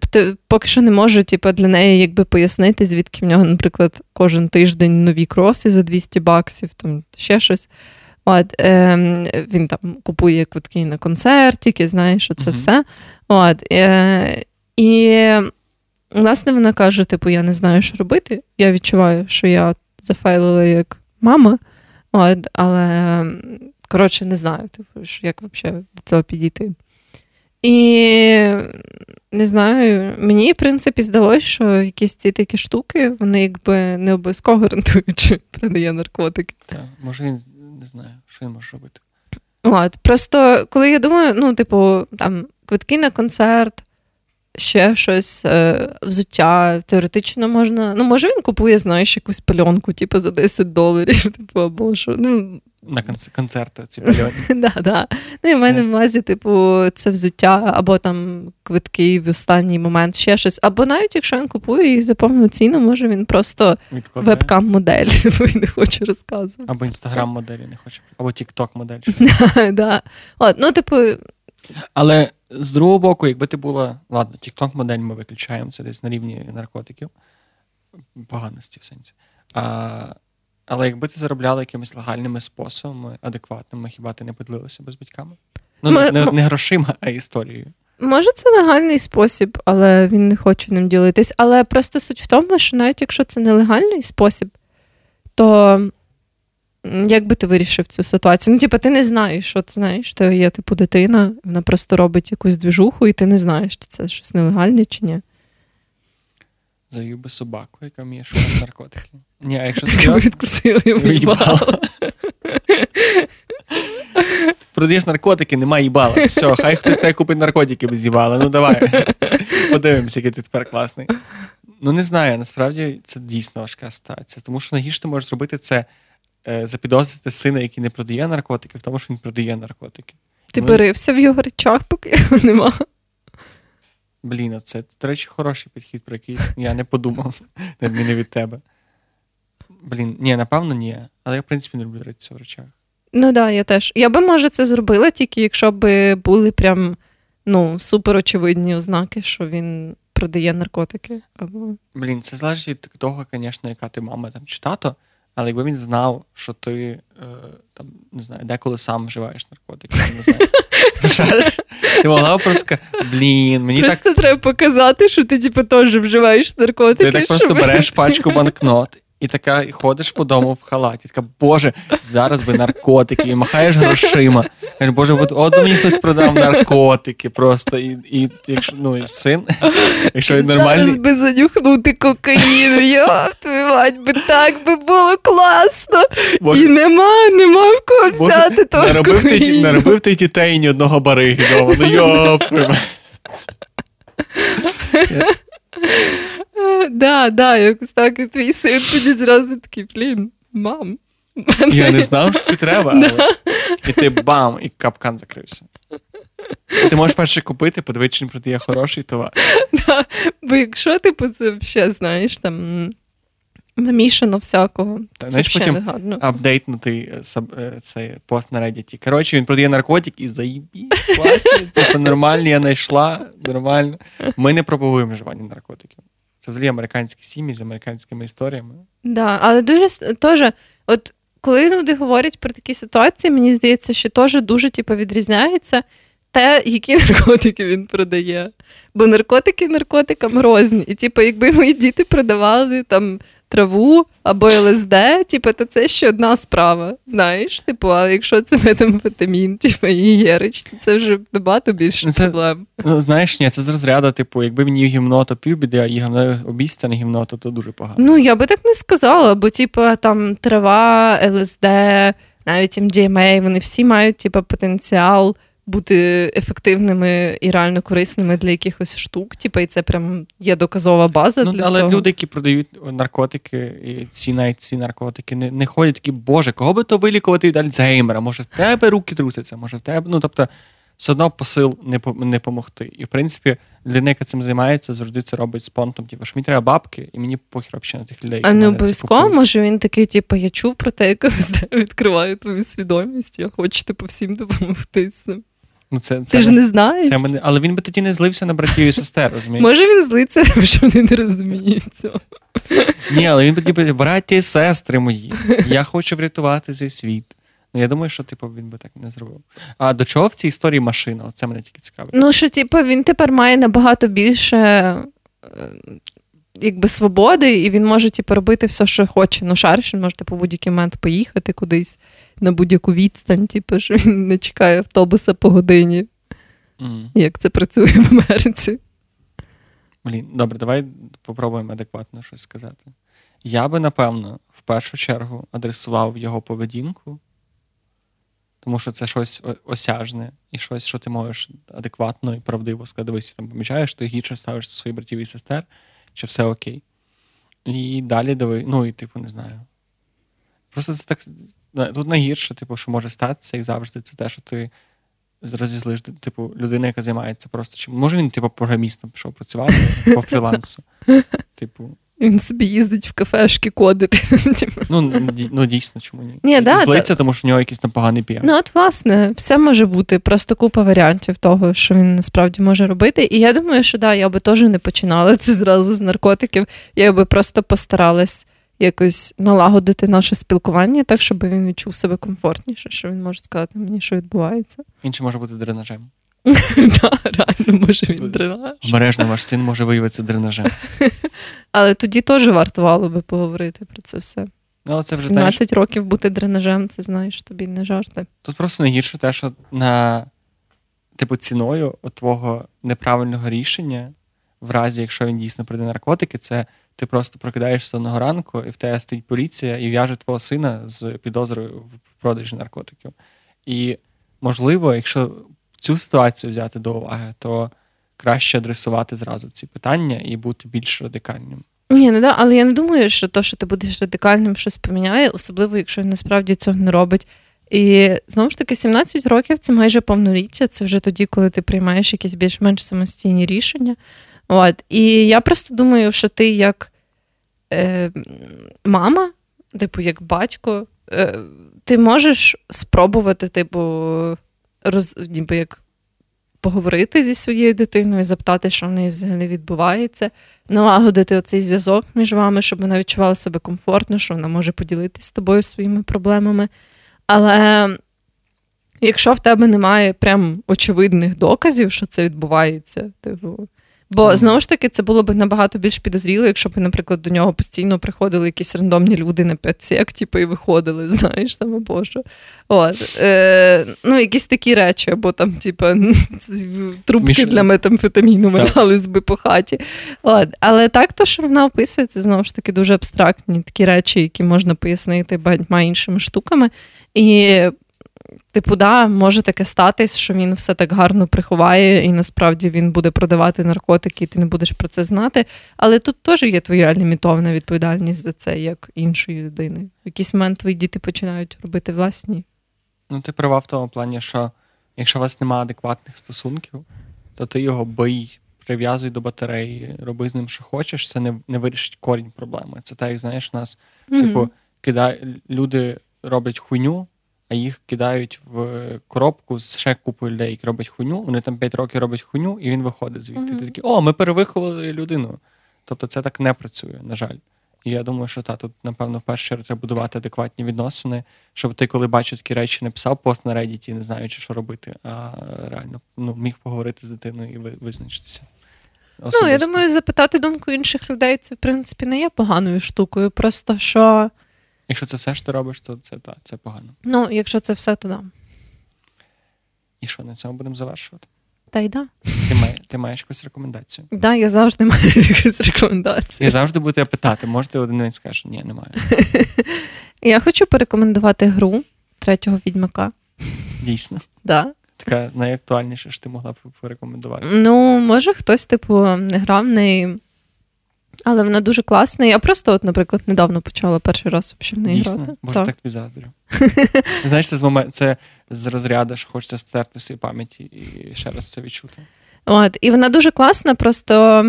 поки що не можу типу, для неї якби пояснити, звідки в нього, наприклад, кожен тиждень нові кроси за 200 баксів, там ще щось. От, е, Він там купує квитки на концертики, знаєш, що це uh-huh. все. От, е, І, власне, вона каже: типу, я не знаю, що робити. Я відчуваю, що я зафейлила як мама. От, Але, коротше, не знаю, типу, як взагалі до цього підійти. І не знаю, мені, в принципі, здалося, що якісь ці такі штуки, вони якби не обов'язково гарантують, що продає наркотики. Так, може він не знаю, що він може робити. От, Просто коли я думаю, ну, типу, там квитки на концерт, ще щось, е, взуття, теоретично можна. Ну, може, він купує, знаєш, якусь пальонку, типу, за 10 доларів, типу, або що. Ну, на концерти ці пальоні. Да, да. Ну, і в мене в увазі, типу, це взуття, або там квитки в останній момент, ще щось. Або навіть якщо він купує їх за повну ціну, може він просто вебкам-модель, і не хоче розказувати. Або інстаграм-моделі не хоче, або тікток-модель. да. От, ну, типу. Але з другого боку, якби ти була, ладно, тікток-модель ми виключаємо, це десь на рівні наркотиків, поганості в сенсі. А, але якби ти заробляла якимись легальними способами, адекватними, хіба ти не поділилася би з батьками? Ну, М- не, не грошима, а історією. Може, це легальний спосіб, але він не хоче ним ділитись. Але просто суть в тому, що навіть якщо це нелегальний спосіб, то як би ти вирішив цю ситуацію? Ну, типу, ти не знаєш, що ти знаєш, ти є типу дитина, вона просто робить якусь двіжуху, і ти не знаєш, чи це щось нелегальне, чи ні. Завів би собаку, яка вміє шукати наркотики. Ні, а якщо відкусили їбало. Продаєш наркотики, немає їбала. Все, хай хтось тебе купить наркотики без їбала. Ну давай. Подивимося, який ти тепер класний. Ну не знаю, насправді це дійсно важка ситуація. Тому що найгірше ти можеш зробити це запідозрити сина, який не продає наркотики, в тому, що він продає наркотики. Ти ну, берився в його речах, поки його нема. Блін, це, до речі, хороший підхід, про який я не подумав, на відміну від тебе. Блін, ні, напевно, ні. Але я, в принципі, не люблю ритися в речах. Ну так, да, я теж. Я би, може, це зробила, тільки якщо б були прям ну, супер очевидні ознаки, що він продає наркотики. Або... Блін, це залежить від того, звісно, яка ти мама там чи тато. Але якби він знав, що ти е, там не знаю, деколи сам вживаєш наркотики, не знаю. Ти могла просто блін, мені просто так. Просто треба показати, що ти типу, теж вживаєш наркотики. Ти так просто береш пачку банкнот і така і ходиш по дому в халаті. Така, Боже, зараз би наркотики, і махаєш грошима. Кажеш, Боже, от, от мені хтось продав наркотики просто. І і якщо ну, і син, якщо він нормальний... Зараз би занюхнути кокаїн, я твою мать, би так би було класно. Боже, і нема, нема в кого взяти того наробив ти, наробив ти дітей ні одного бариги дома. Ну йоп Да, да, якось так, і твій син тоді зразу такий, блін, мам. Я не знав, що тобі треба, але і ти бам, і капкан закрився. Ти можеш перше купити, подивитися, чи продає хороший товар. Да, Бо якщо типу, це ще знаєш, там намішано всякого. Та, знаєш, потім не гарно. апдейтнутий е, е, цей пост на Reddit. Коротше, він продає наркотики і заїбісь, класний, типу нормальний, я знайшла, нормально. Ми не пропагуємо вживання наркотиків. Це взагалі американські сім'ї з американськими історіями. Да, але дуже теж, от коли люди говорять про такі ситуації, мені здається, що теж дуже типу, відрізняється те, які наркотики він продає. Бо наркотики наркотикам розні. І, типу, якби мої діти продавали там траву або ЛСД, типу, то це ще одна справа. Знаєш, типу, а якщо це метамфетамін, типу, і єрич, то це вже набагато більше це, проблем. Ну, знаєш, ні, це з розряду, типу, якби він їв гімно, то півбіди, а їв обіцяне гімно, то то дуже погано. Ну, я би так не сказала, бо, типу, там трава, ЛСД, навіть MDMA, вони всі мають, типу, потенціал бути ефективними і реально корисними для якихось штук. Типу, і це прям є доказова база. Ну, для Але цього. люди, які продають наркотики, і ці навіть ці наркотики, не не ходять такі, Боже, кого би то вилікувати від Альцгеймера? Може, в тебе руки трусяться, може в тебе. Ну, тобто, все одно посил не не помогти. І в принципі, людина, яка цим займається, завжди це робить з понтом. Типу, що мені треба бабки, і мені похер взагалі на тих людей. А не обов'язково, може він такий, типу, я чув про те, як відкриває твою свідомість. Я хочу типу, всім допомогти з цим. Ну, це, це Ти ж не знаєш. Це мене, Але він би тоді не злився на братів і сестер, розумієш? Може він злиться, що вони не розуміють цього. Ні, але він тоді би, браття і сестри мої. Я хочу врятувати цей світ. Ну, я думаю, що типу, він би так не зробив. А до чого в цій історії машина? Це мене тільки цікавить. Ну, що, типу, він тепер має набагато більше е, якби свободи, і він може типу, робити все, що хоче. Ну, шариш, він може типу, в будь-який момент поїхати кудись на будь-яку відстань, типу, що він не чекає автобуса по годині. Mm. Як це працює в Америці? Блін, добре, давай попробуємо адекватно щось сказати. Я би, напевно, в першу чергу адресував його поведінку, тому що це щось осяжне і щось, що ти можеш адекватно і правдиво сказати, там помічаєш, ти гірше ставиш своїх братів і сестер, чи все окей. І далі диви, ну і типу, не знаю. Просто це так Тут найгірше, типу, що може статися, як завжди, це те, що ти розізлиш, типу, людина, яка займається просто чим. Може він, типу, програмістом пішов працювати по фрілансу. Типу. Він собі їздить в кафешки кодити. Ну, ну дійсно, чому ні? ні да, Злиться, тому що в нього якийсь там поганий піар. Ну, от, власне, все може бути. Просто купа варіантів того, що він насправді може робити. І я думаю, що да, я би теж не починала це зразу з наркотиків. Я би просто постаралась якось налагодити наше спілкування так, щоб він відчув себе комфортніше, що він може сказати мені, що відбувається. Інший може бути дренажем. Так, реально, може він дренаж. Обережно ваш син може виявитися дренажем. Але тоді теж вартувало би поговорити про це все. Ну, це вже 17 років бути дренажем, це знаєш, тобі не жарти. Тут просто найгірше те, що на типу ціною твого неправильного рішення, в разі, якщо він дійсно прийде наркотики, це ти просто прокидаєшся одного ранку, і в тебе стоїть поліція і в'яже твого сина з підозрою в продажі наркотиків. І, можливо, якщо цю ситуацію взяти до уваги, то краще адресувати зразу ці питання і бути більш радикальним. Ні, ну да, але я не думаю, що то, що ти будеш радикальним, щось поміняє, особливо, якщо він насправді цього не робить. І знову ж таки, 17 років це майже повноліття. Це вже тоді, коли ти приймаєш якісь більш-менш самостійні рішення. От. І я просто думаю, що ти як е, мама, типу, як батько, е, ти можеш спробувати, типу, роз, ніби як поговорити зі своєю дитиною, запитати, що в неї взагалі відбувається, налагодити оцей зв'язок між вами, щоб вона відчувала себе комфортно, що вона може поділитися з тобою своїми проблемами. Але якщо в тебе немає прям очевидних доказів, що це відбувається, типу, Бо знову ж таки це було б набагато більш підозріло, якщо б, наприклад, до нього постійно приходили якісь рандомні люди на 5 сек, типу, і виходили, знаєш, там або що. От. Е, Ну, якісь такі речі, або там, типу, трубки Міш... для метамфетаміну валялись би по хаті. От. Але так, то, що вона описує, це знову ж таки дуже абстрактні такі речі, які можна пояснити багатьма іншими штуками. І Типу, да, може таке статись, що він все так гарно приховає, і насправді він буде продавати наркотики, і ти не будеш про це знати. Але тут теж є твоя лімітована відповідальність за це, як іншої людини. В якийсь момент твої діти починають робити власні. Ну, ти права в тому плані, що якщо у вас немає адекватних стосунків, то ти його бий, прив'язуй до батареї, роби з ним, що хочеш, це не не вирішить корінь проблеми. Це так, як знаєш, у нас, mm-hmm. типу, кидає, люди роблять хуйню а їх кидають в коробку з ще купою людей, які роблять хуйню. Вони там 5 років роблять хуйню, і він виходить звідти. Mm-hmm. Ти такий, о, ми перевиховували людину. Тобто це так не працює, на жаль. І я думаю, що та тут, напевно, в першу чергу треба будувати адекватні відносини, щоб ти, коли бачив такі речі, не писав пост на Reddit, не знаючи, що робити, а реально ну, міг поговорити з дитиною і визначитися. Особисто. Ну, я думаю, запитати думку інших людей це, в принципі, не є поганою штукою. Просто що. Якщо це все що ти робиш, то це та, це погано. Ну, якщо це все, то да. І що, на цьому будемо завершувати? Та й да. Ти маєш, ти маєш якусь рекомендацію? Так, да, я завжди маю якусь рекомендацію. Я завжди буду тебе питати, може ти один день скажеш, ні, немає. Я хочу порекомендувати гру третього відьмака. Дійсно. Да. Така найактуальніша, що ти могла б порекомендувати. Ну, може, хтось, типу, не грав в неї. Але вона дуже класна. Я просто, от, наприклад, недавно почала перший раз в неї Дійсно? грати. Боже, так, так тобі заздрю. Знаєш, це з момент, це з розряду, що хочеться стерти свої пам'яті і ще раз це відчути. От, І вона дуже класна, просто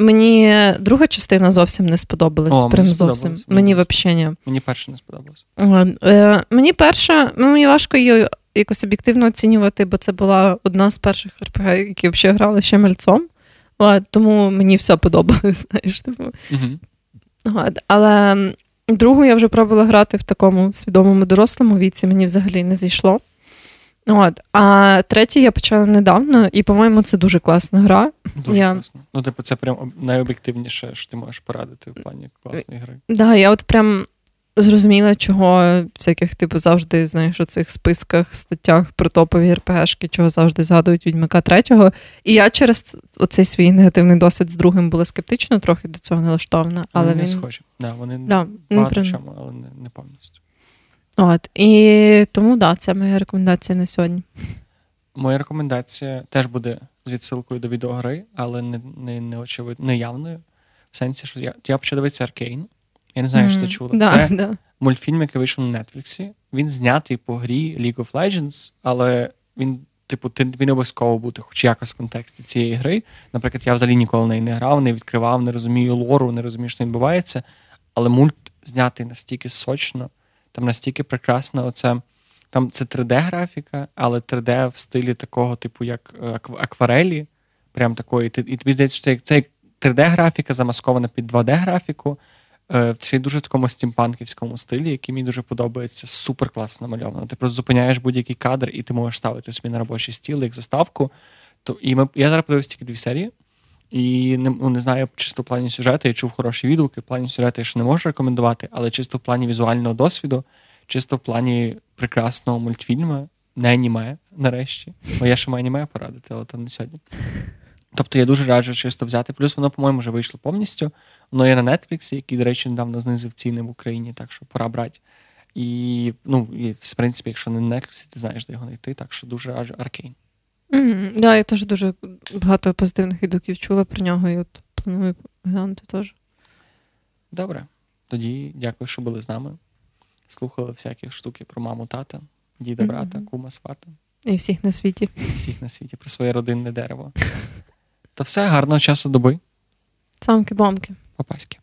мені друга частина зовсім не сподобалась. О, Прям мені зовсім. Мені взагалі. Мені перша не сподобалась. Е, Мені перша, ну мені важко її якось об'єктивно оцінювати, бо це була одна з перших РПГ, які взагалі грали ще мальцом. От, тому мені все подобалось, знаєш. Типу. От, але другу я вже пробувала грати в такому свідомому дорослому віці, мені взагалі не зайшло. От. А третій я почала недавно, і, по-моєму, це дуже класна гра. Дуже я... класно. Ну, типу, це прям найоб'єктивніше, що ти можеш порадити в плані класної гри. Так, да, я от прям зрозуміла, чого всяких, типу, завжди, знаєш, у цих списках, статтях про топові РПГшки, чого завжди згадують Відьмака третього. І я через оцей свій негативний досвід з другим була скептично трохи до цього налаштована. Але вони він... не схожі. Да, вони да, багато в чому, але не, не повністю. От. І тому, да, це моя рекомендація на сьогодні. Моя рекомендація теж буде з відсилкою до відеогри, але не не, не очевидно, не явною. В сенсі, що я я почав дивитися Аркейн. Я не знаю, mm, що ти чула. Да, це да. мультфільм, який вийшов на Нетфліксі. Він знятий по грі League of Legends, але він, типу, ти він обов'язково бути хоч якось в контексті цієї гри. Наприклад, я взагалі ніколи неї не грав, не відкривав, не розумію лору, не розумію, що відбувається. Але мульт знятий настільки сочно, там настільки прекрасно оце. Там це 3D-графіка, але 3D в стилі такого, типу, як е, акварелі. Прям такої. І тобі здається, що це як 3D-графіка замаскована під 2D-графіку. Ще й дуже в такому стімпанківському стилі, який мені дуже подобається, супер класно намальовано. Ти просто зупиняєш будь-який кадр, і ти можеш ставити собі на робочий стіл, як заставку. То, і ми, Я зараз подивився тільки дві серії, і не ну, не знаю, чисто в плані сюжету, я чув хороші відгуки, в плані сюжету я ще не можу рекомендувати, але чисто в плані візуального досвіду, чисто в плані прекрасного мультфільму, не аніме, нарешті. Бо я ще маю аніме порадити, але то не сьогодні. Тобто я дуже раджу чисто взяти. Плюс воно, по-моєму, вже вийшло повністю. Воно є на Netflix, який, до речі, недавно знизив ціни в Україні, так що пора брати. І, ну, і, в принципі, якщо не на Netflix, ти знаєш, де його знайти, так що дуже раджу Аркейн. Mm-hmm. Да, я теж дуже багато позитивних відгуків чула про нього і от планую глянути теж. Добре. Тоді дякую, що були з нами. Слухали всякі штуки про маму, тата, діда, брата, mm-hmm. кума, свата. І всіх на світі. І всіх на світі, про своє родинне дерево. То все, гарного часу доби. Цамки-бомки. Папаськи.